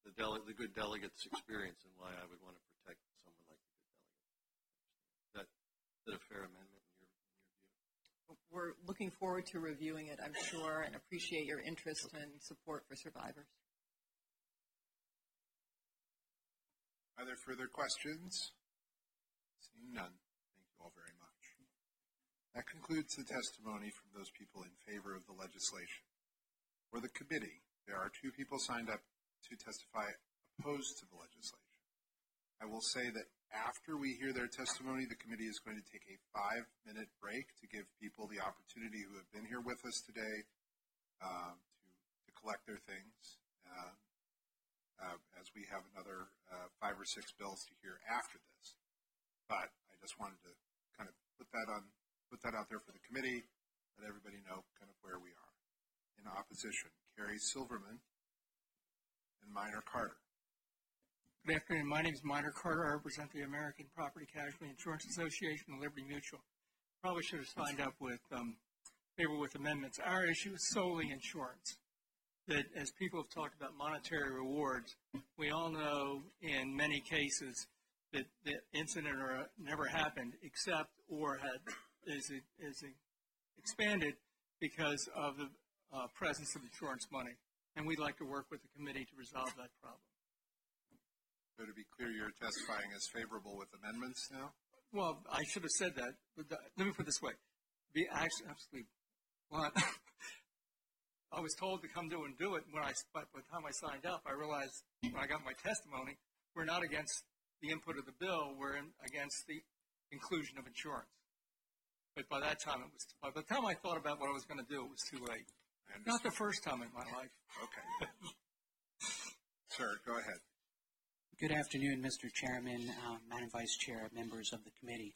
the, dele- the good delegate's experience and why I would want to protect someone like the good delegate. Is that, is that a fair amendment in your, in your view? We're looking forward to reviewing it, I'm sure, and appreciate your interest and support for survivors. Are there further questions? Seeing none, thank you all very much. That concludes the testimony from those people in favor of the legislation. For the committee, there are two people signed up to testify opposed to the legislation. I will say that after we hear their testimony, the committee is going to take a five minute break to give people the opportunity who have been here with us today um, to, to collect their things. Uh, uh, as we have another uh, five or six bills to hear after this. But I just wanted to kind of put that on, put that out there for the committee, let everybody know kind of where we are in opposition, Cary Silverman and Minor Carter. Good afternoon. My name is Minor Carter. I represent the American Property Casualty Insurance Association and Liberty Mutual. Probably should have signed up with um, favor with amendments. Our issue is solely insurance. that as people have talked about monetary rewards, we all know in many cases that the incident or never happened except or had is is expanded because of the uh, presence of insurance money. And we'd like to work with the committee to resolve that problem. So to be clear, you're testifying as favorable with amendments now? Well, I should have said that. But the- let me put it this way: be actually, absolutely blunt. I was told to come do and do it. When I, but by the time I signed up, I realized when I got my testimony, we're not against the input of the bill. We're in, against the inclusion of insurance. But by that time, it was. By the time I thought about what I was going to do, it was too late. Not the first time in my life. Okay. Sir, go ahead. Good afternoon, Mr. Chairman, uh, Madam Vice Chair, members of the committee.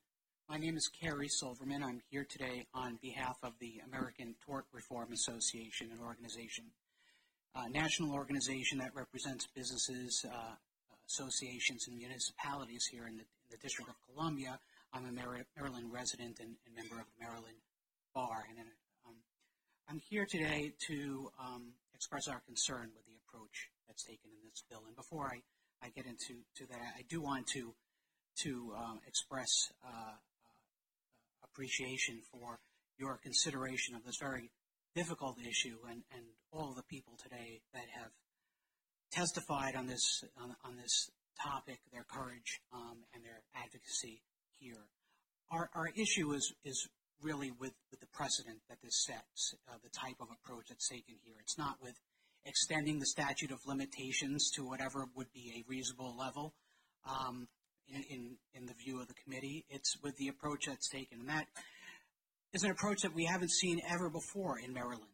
My name is Cary Silverman. I'm here today on behalf of the American Tort Reform Association, an organization, a national organization that represents businesses, uh, associations, and municipalities here in the, in the District of Columbia. I'm a Maryland resident and, and, member of the Maryland Bar. And um, I'm here today to um, express our concern with the approach that's taken in this bill. And before I I get into to that, I do want to to um, express uh, uh, appreciation for your consideration of this very difficult issue and, and all the people today that have testified on this on, on this topic, their courage um, and their advocacy here. Our, our issue is is really with, with the precedent that this sets, uh, the type of approach that's taken here. It's not with extending the statute of limitations to whatever would be a reasonable level um, in, in, in the view of the committee. It's with the approach that's taken. And that is an approach that we haven't seen ever before in Maryland.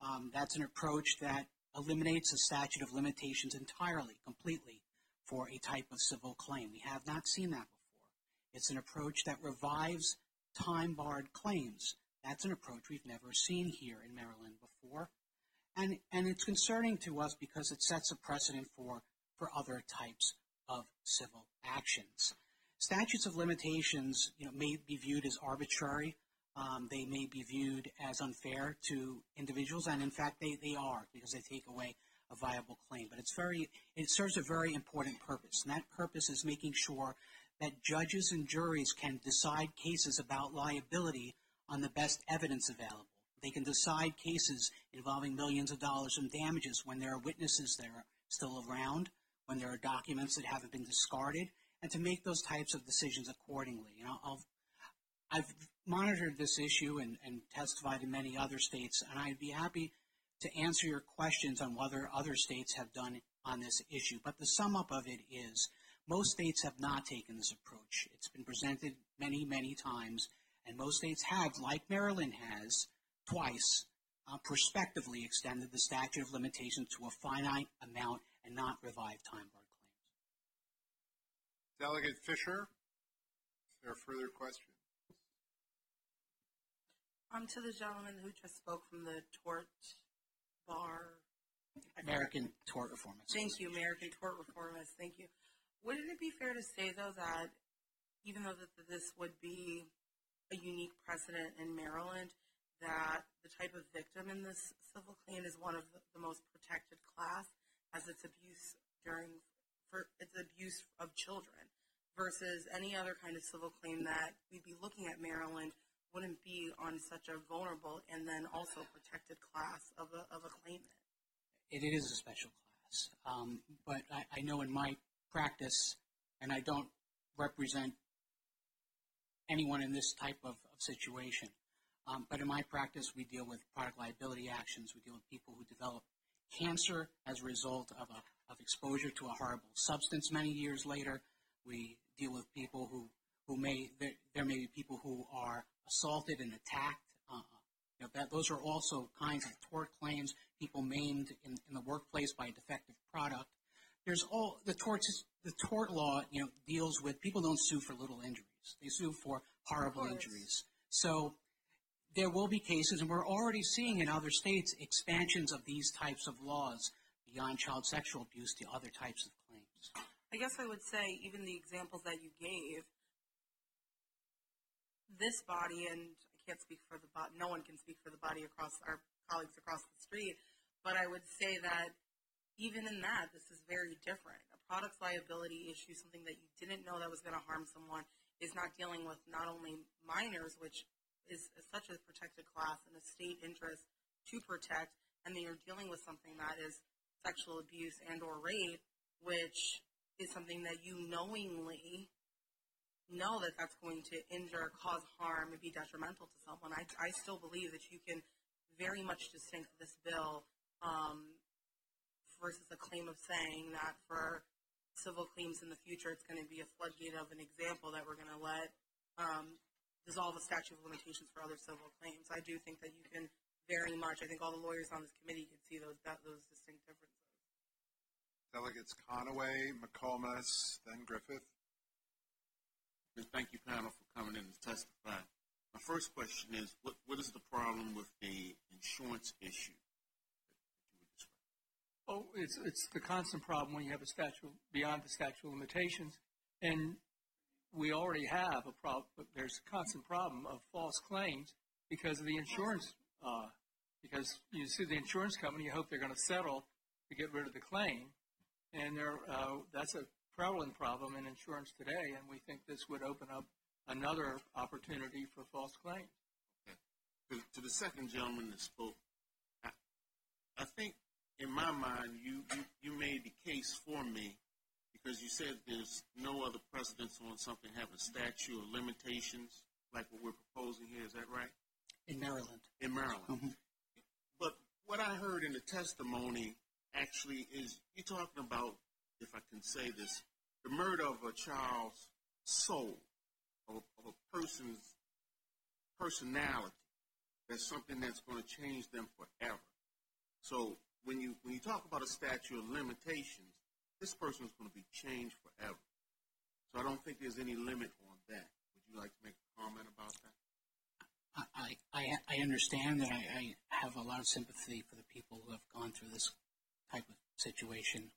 Um, that's an approach that eliminates the statute of limitations entirely, completely, for a type of civil claim. We have not seen that before. It's an approach that revives time barred claims. That's an approach we've never seen here in Maryland before. And, and it's concerning to us because it sets a precedent for, for other types of civil actions. Statutes of limitations you know, may be viewed as arbitrary. Um, they may be viewed as unfair to individuals, and in fact, they, they are because they take away a viable claim. But it's very, it serves a very important purpose, and that purpose is making sure that judges and juries can decide cases about liability on the best evidence available. They can decide cases involving millions of dollars in damages when there are witnesses that are still around, when there are documents that haven't been discarded, and to make those types of decisions accordingly. You i have monitored this issue and, and testified in many other states, and I'd be happy to answer your questions on whether other states have done on this issue. But the sum up of it is most states have not taken this approach. It's been presented many, many times, and most states have, like Maryland has, twice uh, prospectively extended the statute of limitations to a finite amount and not revive time barred claims. Delegate Fisher, is there further questions? Um, to the gentleman who just spoke from the tort bar. American Tort Reformers. Thank you, American Tort Reformers. Thank you. Wouldn't it be fair to say, though, that even though that this would be a unique precedent in Maryland, that the type of victim in this civil claim is one of the, most protected class as it's abuse during for its abuse of children versus any other kind of civil claim that we'd be looking at Maryland wouldn't be on such a vulnerable and then also protected class of a, of a claimant. It is a special class. Um, but I, I know in my practice, and I don't represent anyone in this type of, of situation, um, but in my practice, we deal with product liability actions. We deal with people who develop cancer as a result of, a, of exposure to a horrible substance many years later. We deal with people who, who may, there, there may be people who are assaulted and attacked. Uh, you know, that, those are also kinds of tort claims, people maimed in, in the workplace by a defective product. There's all, the tort, the tort law, you know, deals with, people don't sue for little injuries. They sue for horrible injuries. So there will be cases, and we're already seeing in other states expansions of these types of laws beyond child sexual abuse to other types of claims. I guess I would say, even the examples that you gave, this body, and I can't speak for the body, no one can speak for the body across our colleagues across the street, But I would say that even in that, this is very different. A products liability issue, something that you didn't know that was going to harm someone, is not dealing with not only minors, which is such a protected class and a state interest to protect, and then you're dealing with something that is sexual abuse and or rape, which is something that you knowingly know that that's going to injure, cause harm, and be detrimental to someone. I, I still believe that you can very much distinct this bill um, versus a claim of saying that for civil claims in the future, it's going to be a floodgate of an example that we're going to let um, dissolve a statute of limitations for other civil claims. I do think that you can very much, I think all the lawyers on this committee can see those, that, those distinct differences. Delegates Conaway, McComas, then Griffith. Thank you, panel, for coming in to testify. My first question is, what, what is the problem with the insurance issue? Oh, it's, it's the constant problem when you have a statute, beyond the statute of limitations. And we already have a problem, there's a constant problem of false claims because of the insurance, uh, because you see the insurance company, you hope they're going to settle to get rid of the claim. And there, uh, that's a prevalent problem in insurance today, and we think this would open up another opportunity for false claims. To, to the second gentleman that spoke, I, I think in my mind, you, you, you made the case for me because you said there's no other precedence on something having a statute of limitations like what we're proposing here. Is that right? In Maryland. In Maryland. Mm-hmm. But what I heard in the testimony actually is you're talking about, if I can say this, the murder of a child's soul, of, of a person's personality. That's something that's going to change them forever. So when you when you talk about a statute of limitations, this person is going to be changed forever. So I don't think there's any limit on that. Would you like to make a comment about that? I, I, I understand that I, I have a lot of sympathy for the people who have gone through this type of situation.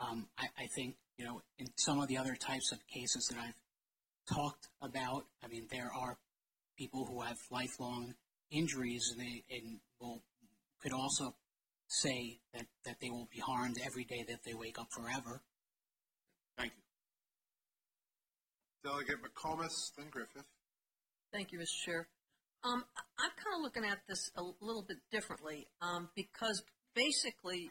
Um, I, I think, you know, in some of the other types of cases that I've talked about, I mean, there are people who have lifelong injuries and they and will could also say that, that they won't be harmed every day that they wake up forever. Thank you. Delegate McComas, then Griffith. Thank you, Mr. Chair. Um, I'm kind of looking at this a little bit differently um, because basically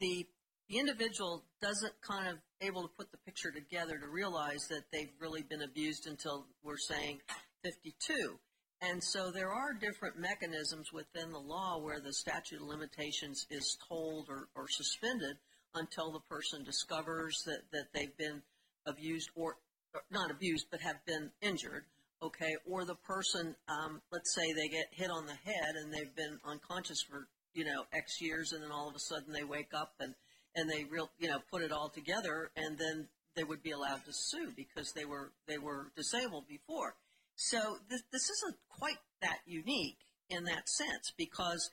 the, the individual doesn't kind of able to put the picture together to realize that they've really been abused until we're saying 52. And so there are different mechanisms within the law where the statute of limitations is tolled or, or suspended until the person discovers that, that they've been abused or, or not abused but have been injured okay, or the person, um, let's say they get hit on the head and they've been unconscious for, you know, X years and then all of a sudden they wake up and, and they real, you know, put it all together and then they would be allowed to sue because they were, they were disabled before. So this, this isn't quite that unique in that sense because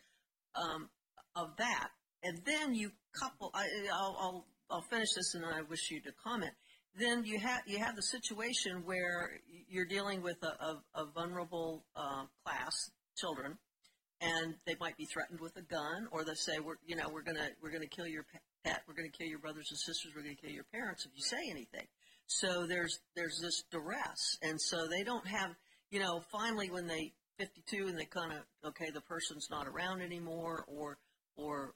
um, of that. And then you couple, I, I'll, I'll, I'll finish this and then I wish you to comment then you have you have the situation where you're dealing with a, a, a vulnerable uh, class, children, and they might be threatened with a gun, or they say, "We're you know we're gonna we're gonna kill your pet, we're gonna kill your brothers and sisters, we're gonna kill your parents if you say anything." So there's there's this duress, and so they don't have you know finally when they 52 and they kind of okay the person's not around anymore, or or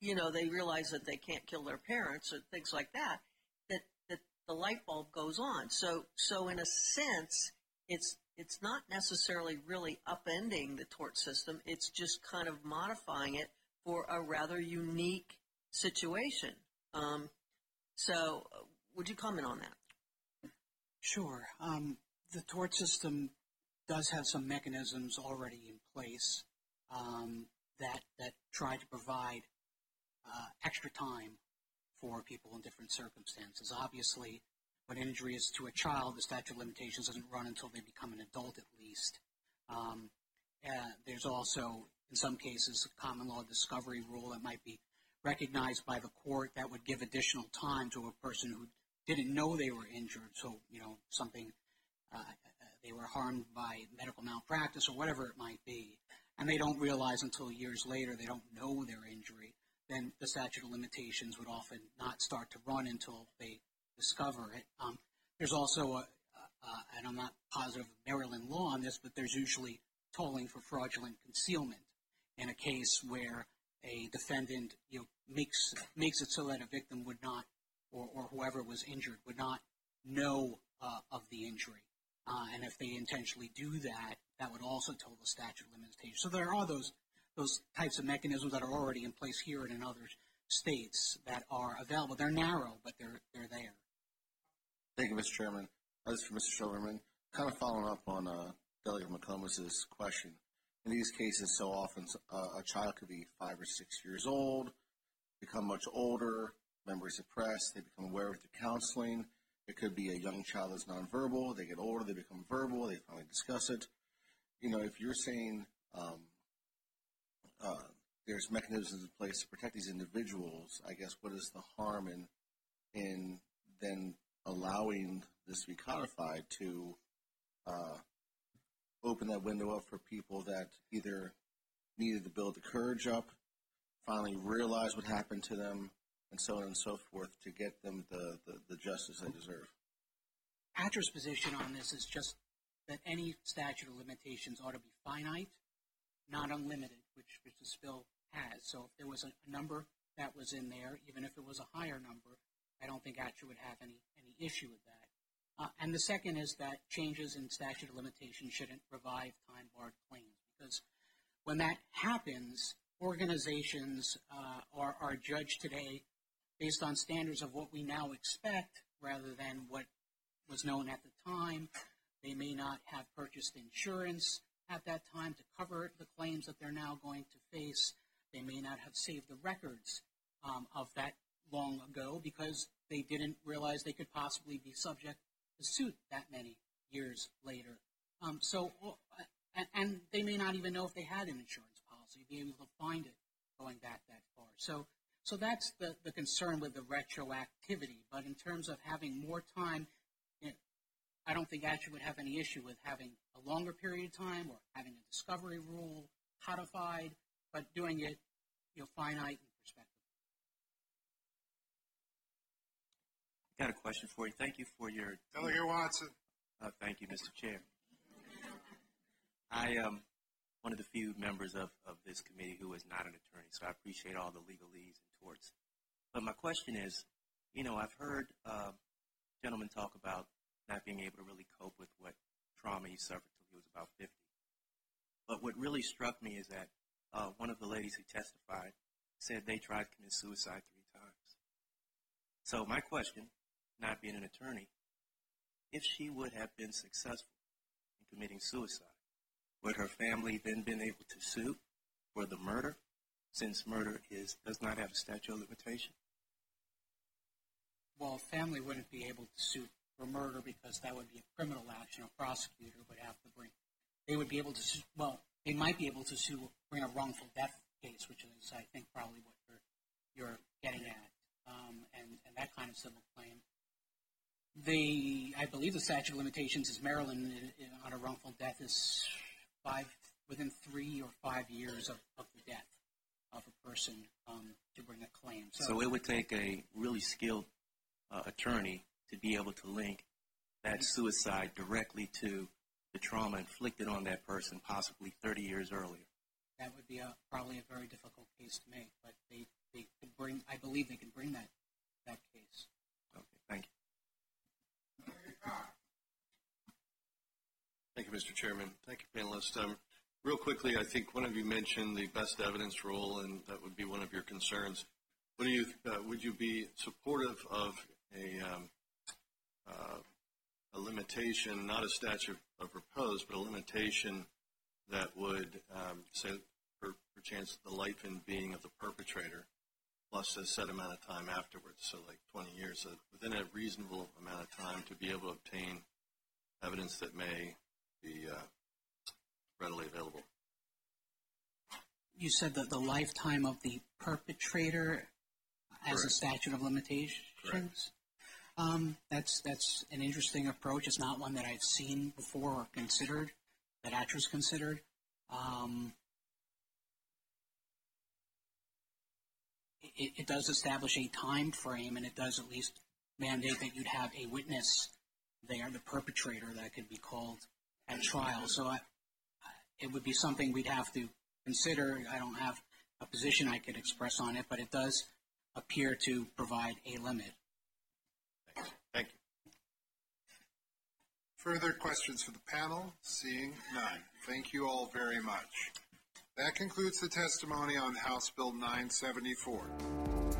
you know they realize that they can't kill their parents or things like that that that the light bulb goes on. So, so in a sense, it's it's not necessarily really upending the tort system. It's just kind of modifying it for a rather unique situation. Um, so, would you comment on that? Sure. Um, the tort system does have some mechanisms already in place um, that that try to provide uh, extra time for people in different circumstances. Obviously, when injury is to a child, the statute of limitations doesn't run until they become an adult at least. Um, uh, there's also, in some cases, a common law discovery rule that might be recognized by the court that would give additional time to a person who didn't know they were injured. So, you know, something, uh, they were harmed by medical malpractice or whatever it might be. and they don't realize until years later they don't know their injury, then the statute of limitations would often not start to run until they discover it. Um, there's also a, uh, and I'm not positive of Maryland law on this, but there's usually tolling for fraudulent concealment in a case where a defendant you know, makes makes it so that a victim would not, or, or whoever was injured would not know uh, of the injury. Uh, and if they intentionally do that, that would also toll the statute of limitations. So there are those those types of mechanisms that are already in place here and in other states that are available. They're narrow, but they're they're there. Thank you, Mr. Chairman. Uh, this is for Mr. Silverman. Kind of following up on uh, Delegate McComas' question. In these cases, so often uh, a child could be five or six years old, become much older, memory suppressed, they become aware of the counseling. It could be a young child that's nonverbal, they get older, they become verbal, they finally discuss it. You know, if you're saying um, uh, there's mechanisms in place to protect these individuals, I guess what is the harm in in then allowing this to be codified to uh, open that window up for people that either needed to build the courage up, finally realize what happened to them, and so on and so forth to get them the, the, the justice they deserve. ATRA's position on this is just that any statute of limitations ought to be finite, not unlimited, which, this bill has. So if there was a, a number that was in there, even if it was a higher number, I don't think ATRA would have any, any issue with that. Uh, and the second is that changes in statute of limitations shouldn't revive time barred claims because when that happens, organizations uh, are, are judged today based on standards of what we now expect rather than what was known at the time. They may not have purchased insurance at that time to cover the claims that they're now going to face. They may not have saved the records um, of that long ago because they didn't realize they could possibly be subject to suit that many years later. Um, so, uh, and they may not even know if they had an insurance policy, be able to find it going back that far. So, so that's the, the concern with the retroactivity. But in terms of having more time, you know, I don't think ATRA would have any issue with having a longer period of time or having a discovery rule codified, but doing it, you know, finite and perspective. I got a question for you. Thank you for your. Delegate Watson. Uh, thank you, Mr. Chair. I am one of the few members of, of this committee who is not an attorney, so I appreciate all the legalese and torts. But my question is, you know, I've heard uh, gentlemen talk about not being able to really cope with what trauma he suffered till he was about 50. But what really struck me is that uh, one of the ladies who testified said they tried to commit suicide three times. So my question not being an attorney, if she would have been successful in committing suicide, would her family then been able to sue for the murder, since murder is does not have a statute of limitation? Well, family wouldn't be able to sue for murder because that would be a criminal action. A prosecutor would have to bring. They would be able to sue. Well, they might be able to sue, bring a wrongful death case, which is, I think, probably what you're, you're getting at, um, and, and that kind of civil claim. The, I believe the statute of limitations is Maryland on a wrongful death is five, within three or five years of, of the death of a person um, to bring a claim. So, so, it would take a really skilled uh, attorney to be able to link that suicide directly to the trauma inflicted on that person possibly 30 years earlier. That would be a, probably a very difficult case to make, but they, they could bring, I believe they can bring that, that case. Okay, thank you. Thank you, Mr. Chairman. Thank you, panelists. Um, real quickly, I think one of you mentioned the best evidence rule, and that would be one of your concerns. What do you, uh, would you be supportive of a, um, uh, a limitation, not a statute of repose, but a limitation that would um, say, per, chance, the life and being of the perpetrator plus a set amount of time afterwards, so like 20 years, within a reasonable amount of time to be able to obtain evidence that may be uh, readily available. You said that the lifetime of the perpetrator has Correct. a statute of limitations. Um, that's that's an interesting approach. It's not one that I've seen before or considered, that ATRA's considered. Um, it, it, does establish a time frame, and it does at least mandate that you'd have a witness there, the perpetrator that could be called at trial. So I, it would be something we'd have to consider. I don't have a position I could express on it, but it does appear to provide a limit. Thank you. Further questions for the panel? Seeing none. Thank you all very much. That concludes the testimony on House Bill 974.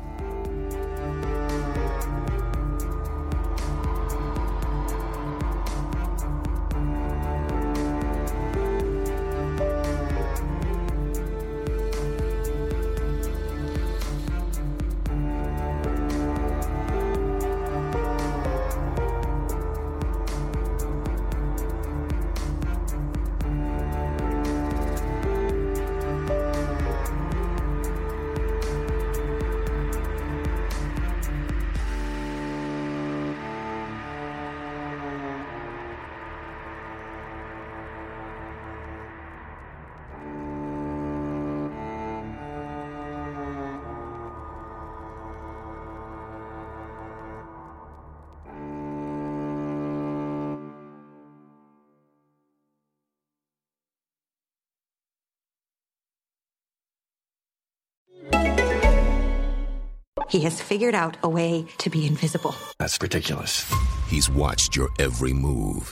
He has figured out a way to be invisible. That's ridiculous. He's watched your every move.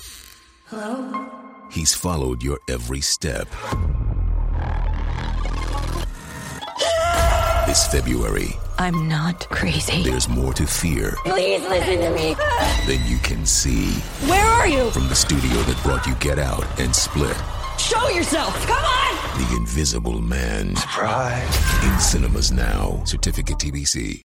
Hello? He's followed your every step. This February, I'm not crazy. there's more to fear Please listen to me. than you can see. Where are you? From the studio that brought you Get Out and Split, Show yourself. Come on. The Invisible Man. Surprise! In cinemas now. Certificate TBC.